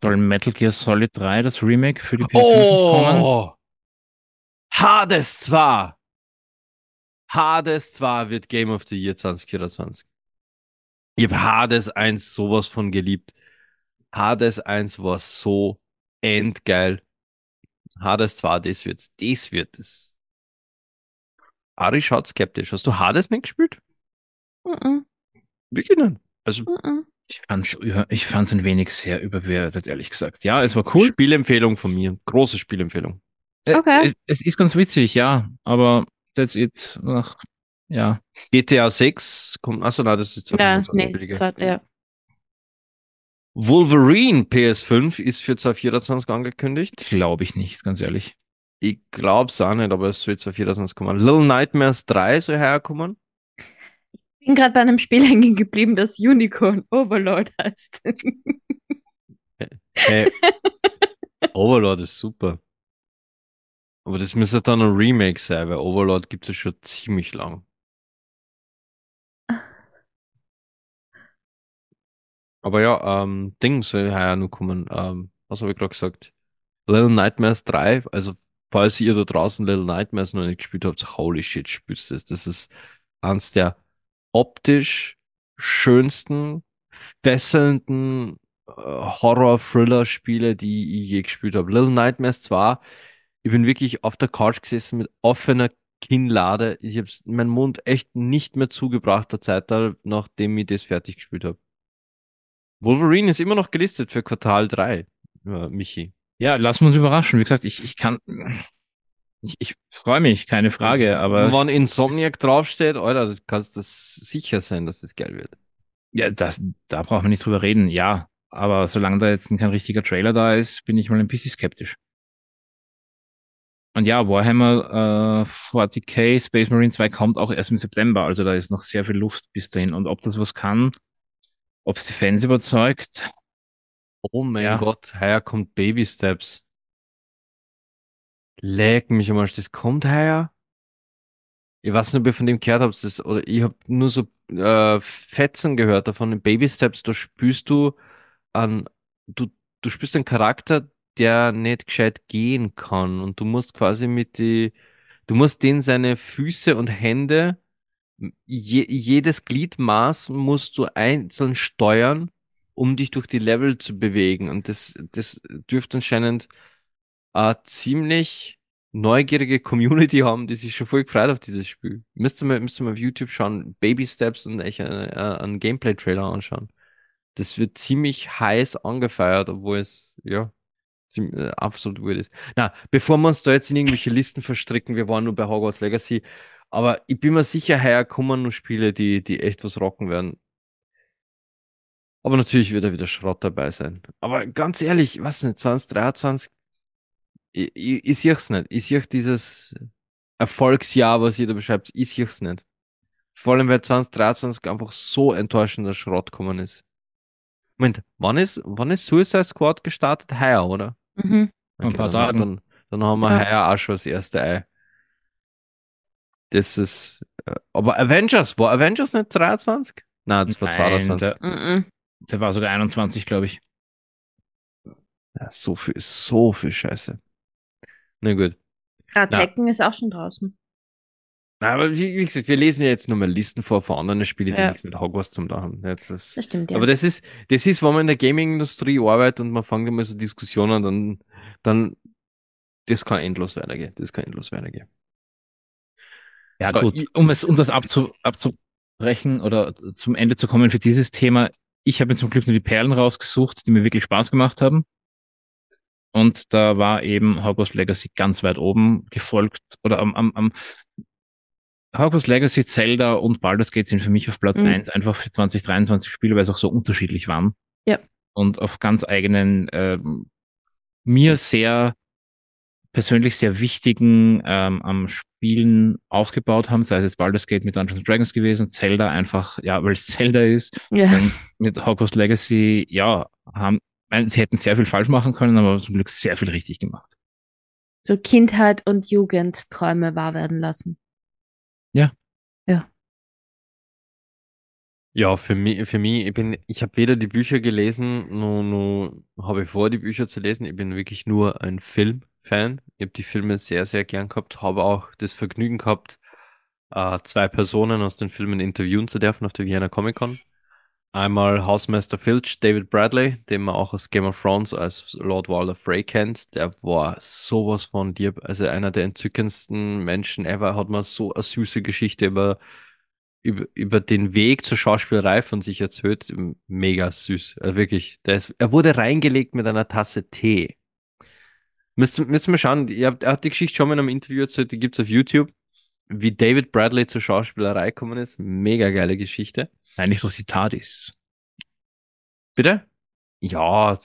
Soll. Metal Gear Solid 3, das Remake für die PS5 kommen? Oh! Hades 2! Hades 2 wird Game of the Year 2024. Ich habe Hades 1 sowas von geliebt. Hades 1 war so endgeil. Hades 2, das wird's. Das wird es. Ari schaut skeptisch. Hast du Hades nicht gespielt? Mm Wirklich nicht. Also, -mm, mm -mm. Ich fand's, ich fand's ein wenig sehr überbewertet, ehrlich gesagt. Ja, es war cool. Spielempfehlung von mir. Große Spielempfehlung. Äh, Okay. Es, es ist ganz witzig, ja, aber that's it. Ach, ja. GTA 6 kommt. Achso, nein, das ist Ja, 2020 nee, ja. Wolverine PS5 ist für 2024 angekündigt. Glaube ich nicht, ganz ehrlich. Ich glaub's auch nicht, aber es soll 2024 kommen. Little Nightmares 3 soll herkommen. Ich bin gerade bei einem Spiel hängen geblieben, das Unicorn Overlord heißt. Hey, Overlord ist super. Aber das müsste dann ein Remake sein, weil Overlord gibt es schon ziemlich lang. Aber ja, ähm, Ding soll ja nur kommen. Ähm, was habe ich gerade gesagt? Little Nightmares 3, also falls ihr da draußen Little Nightmares noch nicht gespielt habt, holy shit, spielt das. Das ist eins der optisch schönsten, fesselnden äh, Horror-Thriller-Spiele, die ich je gespielt habe. Little Nightmares 2, ich bin wirklich auf der Couch gesessen mit offener Kinnlade. Ich habe meinen Mund echt nicht mehr zugebracht, der Zeit, nachdem ich das fertig gespielt habe. Wolverine ist immer noch gelistet für Quartal 3, äh, Michi. Ja, wir uns überraschen. Wie gesagt, ich, ich kann. Ich, ich freue mich, keine Frage, aber. Wenn Insomniac draufsteht, Alter, du kannst das sicher sein, dass das geil wird. Ja, das, da brauchen wir nicht drüber reden, ja. Aber solange da jetzt kein richtiger Trailer da ist, bin ich mal ein bisschen skeptisch. Und ja, Warhammer äh, 40k Space Marine 2 kommt auch erst im September, also da ist noch sehr viel Luft bis dahin. Und ob das was kann, ob es die Fans überzeugt, Oh mein Ja. Gott, heuer kommt Baby Steps. Leck mich Arsch, das kommt heuer? Ich weiß nicht, ob ihr von dem gehört habt, das, oder ich hab nur so äh, Fetzen gehört davon. In Baby Steps, da spürst du an, du, du spürst einen Charakter, der nicht gescheit gehen kann. Und du musst quasi mit die, du musst den seine Füße und Hände, je, jedes Gliedmaß musst du einzeln steuern, um dich durch die Level zu bewegen. Und das, das dürfte anscheinend eine ziemlich neugierige Community haben, die sich schon voll gefreut auf dieses Spiel. Müsst ihr mal, müsst ihr mal auf YouTube schauen, Baby Steps und echt einen, einen Gameplay-Trailer anschauen. Das wird ziemlich heiß angefeiert, obwohl es, ja, ziemlich, äh, absolut weird ist. Na, bevor wir uns da jetzt in irgendwelche Listen verstricken, wir waren nur bei Hogwarts Legacy, aber ich bin mir sicher, heuer kommen noch Spiele, die, die echt was rocken werden. Aber natürlich wird da wieder Schrott dabei sein. Aber ganz ehrlich, was nicht, 2023, ich, ich, ich sehe nicht. Ich sehe dieses Erfolgsjahr, was ihr da beschreibt, ich sehe es nicht. Vor allem, weil 2023 einfach so enttäuschender Schrott gekommen ist. Moment, wann ist, wann ist Suicide Squad gestartet? Heuer, oder? Mhm. Ein paar dann, Tagen. Dann, dann haben wir Ja. heuer auch schon das erste Ei. Das ist, äh, aber Avengers, war Avengers nicht 23? Nein, das war Nein, 22. der, Mhm. der war sogar 21, glaube ich. Ja, so viel, so viel Scheiße. Na gut. Ah, Na. Tekken ist auch schon draußen. Na, aber wie, wie gesagt, wir lesen ja jetzt nur mal Listen vor von anderen Spielen, die Ja. nichts mit Hogwarts zum tun haben. Jetzt ist, Das stimmt, ja. Aber das ist, das ist, wenn man in der Gaming-Industrie arbeitet und man fängt immer so Diskussionen an, dann, dann, das kann endlos weitergehen. Das kann endlos weitergehen. Ja, So, gut. ich- Um es, um das abzu, abzubrechen oder zum Ende zu kommen für dieses Thema. Ich habe mir zum Glück nur die Perlen rausgesucht, die mir wirklich Spaß gemacht haben. Und da war eben Hogwarts Legacy ganz weit oben gefolgt oder am, am, am Hogwarts Legacy, Zelda und Baldur's Gate sind für mich auf Platz Mhm. eins einfach für 2023 Spiele, weil es auch so unterschiedlich waren. Ja. Und auf ganz eigenen, ähm, mir sehr persönlich sehr wichtigen ähm, am Spielen aufgebaut haben, sei es jetzt Baldur's Gate mit Dungeons and Dragons gewesen, Zelda einfach, ja, weil es Zelda ist, ja. mit Hogwarts Legacy, ja, haben, ich sie hätten sehr viel falsch machen können, aber zum Glück sehr viel richtig gemacht. So Kindheit und Jugendträume wahr werden lassen. Ja, für mich, für mich, ich bin, ich habe weder die Bücher gelesen, noch, noch habe ich vor, die Bücher zu lesen. Ich bin wirklich nur ein Filmfan. Ich habe die Filme sehr, sehr gern gehabt, habe auch das Vergnügen gehabt, äh, zwei Personen aus den Filmen interviewen zu dürfen auf der Vienna Comic Con. Einmal Hausmeister Filch, David Bradley, den man auch aus Game of Thrones als Lord Walder Frey kennt. Der war sowas von lieb. Also einer der entzückendsten Menschen ever. Hat man so eine süße Geschichte über, über, über den Weg zur Schauspielerei von sich erzählt. Mega süß. Also wirklich. Ist, er wurde reingelegt mit einer Tasse Tee. Müssen, müssen wir schauen. Ihr habt, er hat die Geschichte schon mal in einem Interview erzählt, die gibt's auf YouTube. Wie David Bradley zur Schauspielerei gekommen ist. Mega geile Geschichte. Nein, nicht durch die TARDIS. Bitte? Ja,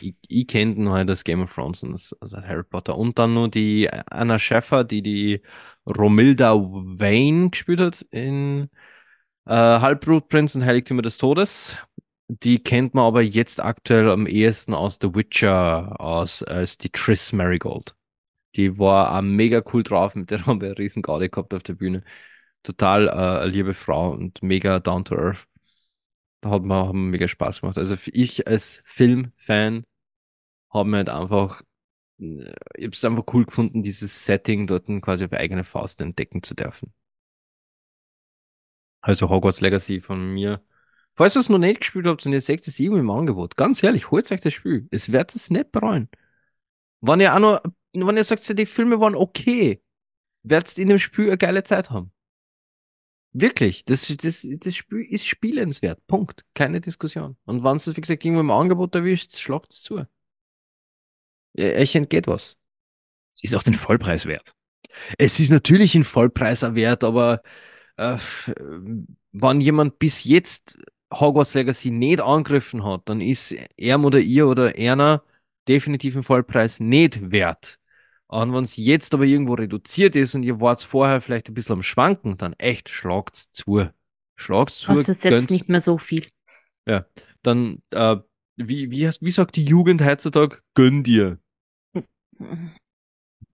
ich, ich kenne halt das Game of Thrones und das, also Harry Potter. Und dann nur die Anna Schäffer, die die Romilda Vane gespielt hat in äh, Halbblutprinz und Heiligtümer des Todes. Die kennt man aber jetzt aktuell am ehesten aus The Witcher, aus, als die Triss Marigold. Die war auch mega cool drauf, mit der haben wir eine riesen Garde gehabt auf der Bühne. Total äh, liebe Frau und mega down to earth. Da hat hat mir mega Spaß gemacht. Also ich als Filmfan habe mir halt einfach, äh, ich habe es einfach cool gefunden, dieses Setting dort quasi auf eigene Faust entdecken zu dürfen. Also Hogwarts Legacy von mir. Falls ihr es noch nicht gespielt habt und ihr seht es irgendwo im Angebot, ganz ehrlich, holt euch das Spiel. Es wird es nicht bereuen. Wenn ihr auch noch, wenn ihr sagt, die Filme waren okay, werdet ihr in dem Spiel eine geile Zeit haben. Wirklich, das, das, das Spiel ist spielenswert. Punkt. Keine Diskussion. Und wenn es, wie gesagt, irgendwo im Angebot erwischt, schlagt es zu. Euch entgeht was. Es ist auch den Vollpreis wert. Es ist natürlich ein Vollpreiser wert, aber äh, wenn jemand bis jetzt Hogwarts Legacy nicht angegriffen hat, dann ist er oder ihr oder einer definitiv einen Vollpreis nicht wert. Und wenn es jetzt aber irgendwo reduziert ist und ihr wart vorher vielleicht ein bisschen am Schwanken, dann echt schlagt's zu. Schlagt's zu. Das ist jetzt nicht mehr so viel. Dann, äh, wie, wie, hast- wie sagt die Jugend heutzutage? Gönn dir.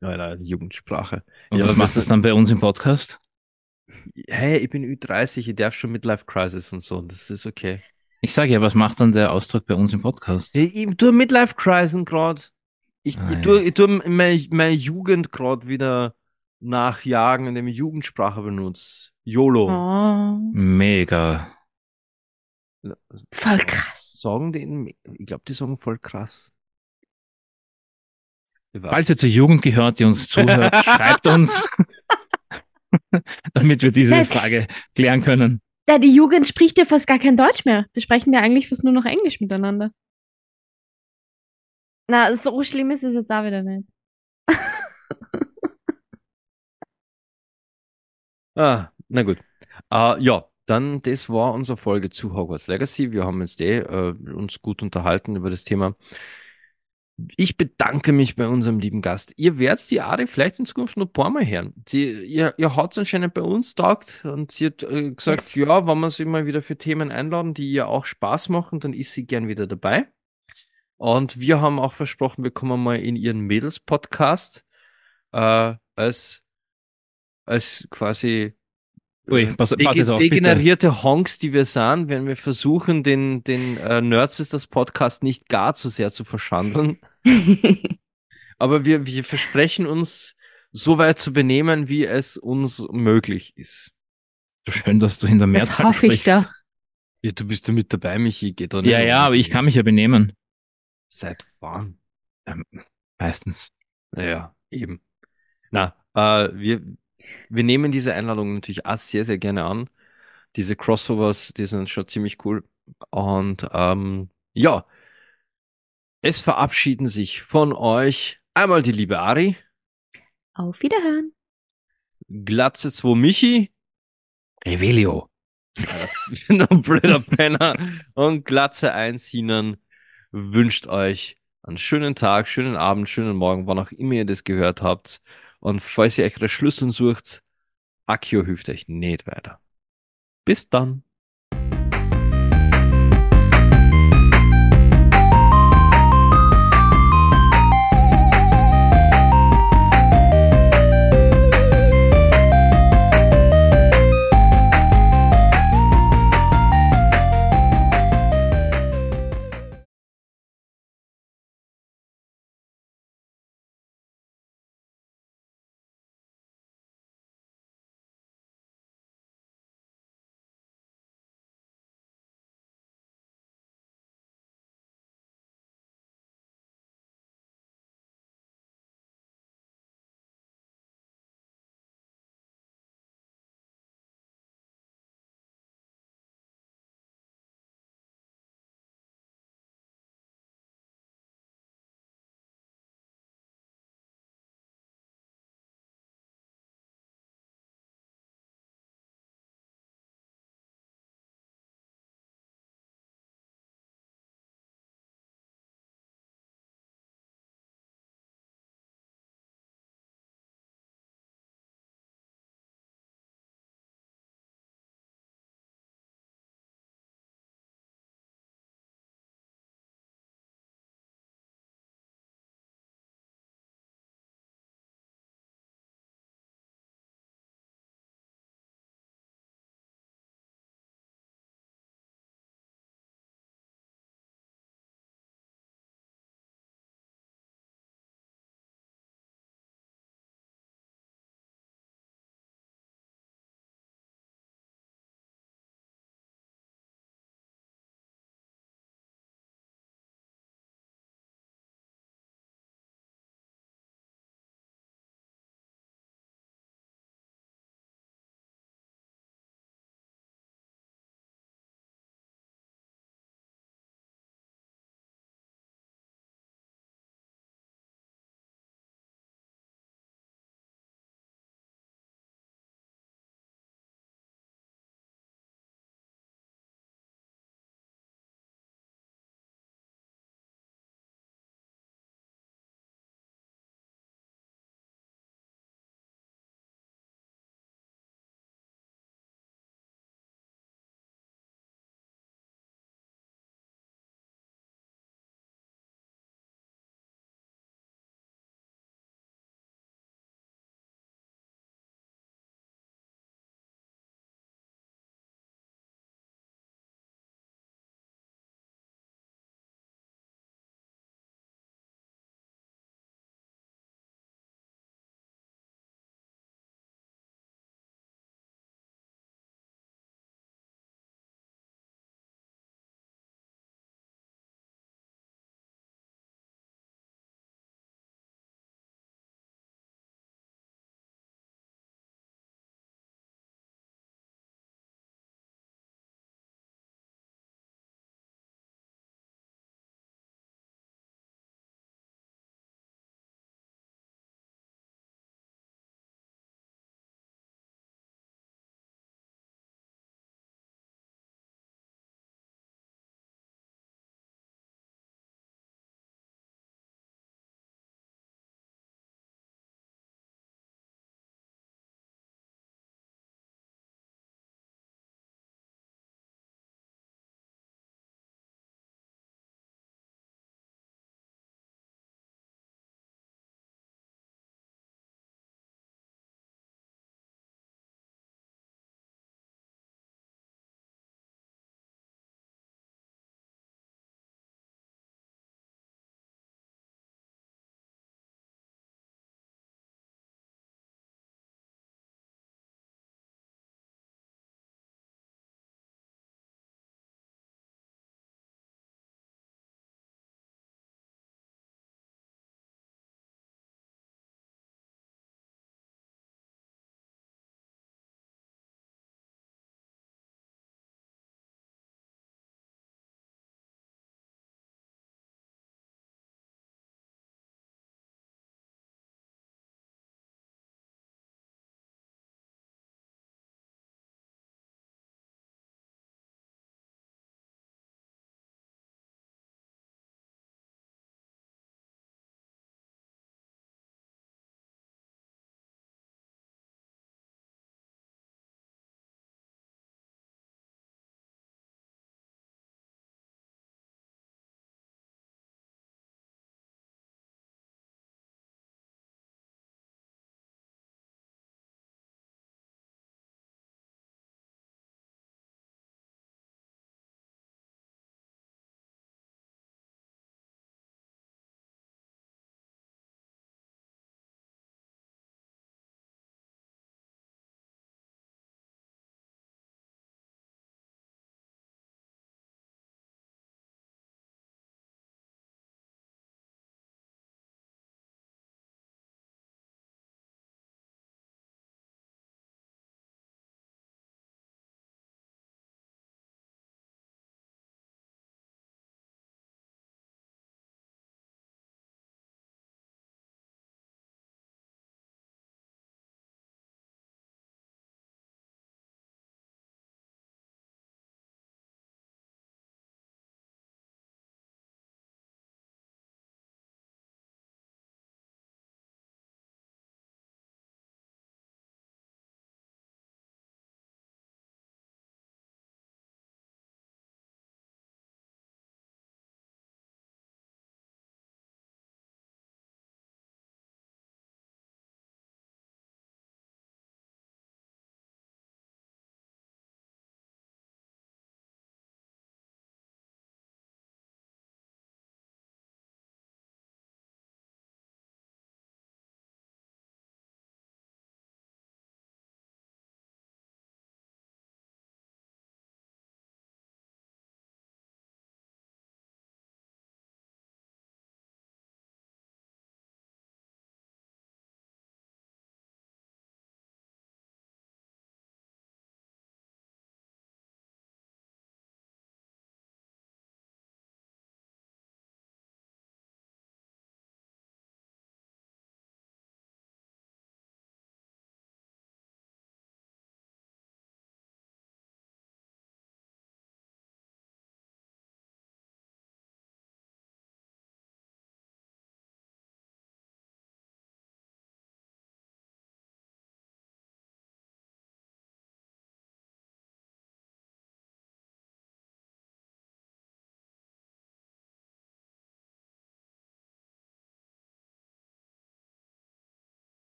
Alter, Jugendsprache. Und Ja, was macht das dann bei uns im Podcast? Hey, ich bin Ü30, ich darf schon Midlife Crisis und so, das ist okay. Ich sage ja, was macht dann der Ausdruck bei uns im Podcast? Ich, ich tue Midlife Crisis gerade. Ich, Ah, ich ja. tue, ich tue meine, meine Jugend gerade wieder nachjagen, indem ich Jugendsprache benutze. YOLO. Oh, Mega. voll krass. Sagen die, ich glaube, die sagen voll krass. Falls ihr zur Jugend gehört, die uns zuhört, schreibt uns, damit wir diese. Frage klären können. Ja, die Jugend spricht ja fast gar kein Deutsch mehr. Die sprechen ja eigentlich fast nur noch Englisch miteinander. Na, so schlimm ist es jetzt auch wieder nicht. Ah, na gut. Äh, ja, dann das war unsere Folge zu Hogwarts Legacy. Wir haben jetzt eh äh, uns gut unterhalten über das Thema. Ich bedanke mich bei unserem lieben Gast. Ihr werdet die Ari vielleicht in Zukunft noch ein paar Mal hören. Sie, ihr, ihr hat es anscheinend bei uns taugt und sie hat äh, gesagt, ja, wenn wir sie mal wieder für Themen einladen, die ihr auch Spaß machen, dann ist sie gern wieder dabei. Und wir haben auch versprochen, wir kommen mal in ihren Mädels-Podcast äh, als, als quasi Ui, äh, pass- pass dege- jetzt auf, bitte. degenerierte Honks, die wir sind, wenn wir versuchen, den, den äh, Nerds ist das Podcast nicht gar zu sehr zu verschandeln. Aber wir, wir versprechen uns, so weit zu benehmen, wie es uns möglich ist. So schön, dass du hinter Das Mehrzahl hoffe ich sprichst. doch. Ja, du bist ja mit dabei, Michi. Geht doch nicht Ja, ja, aber ich kann mich ja benehmen. Seit wann? Meistens. Naja, eben. Na, äh, wir, wir nehmen diese Einladung natürlich auch sehr, sehr gerne an. Diese Crossovers, die sind schon ziemlich cool. Und ähm, ja, es verabschieden sich von euch einmal die liebe Ari, Auf Wiederhören. Glatze 2 Michi, Revelio. ein blöder Penner und Glatze 1 Hinan wünscht euch einen schönen Tag, schönen Abend, schönen Morgen, wann auch immer ihr das gehört habt. Und falls ihr euch ihre Schlüssel sucht, Akio hilft euch nicht weiter. Bis dann.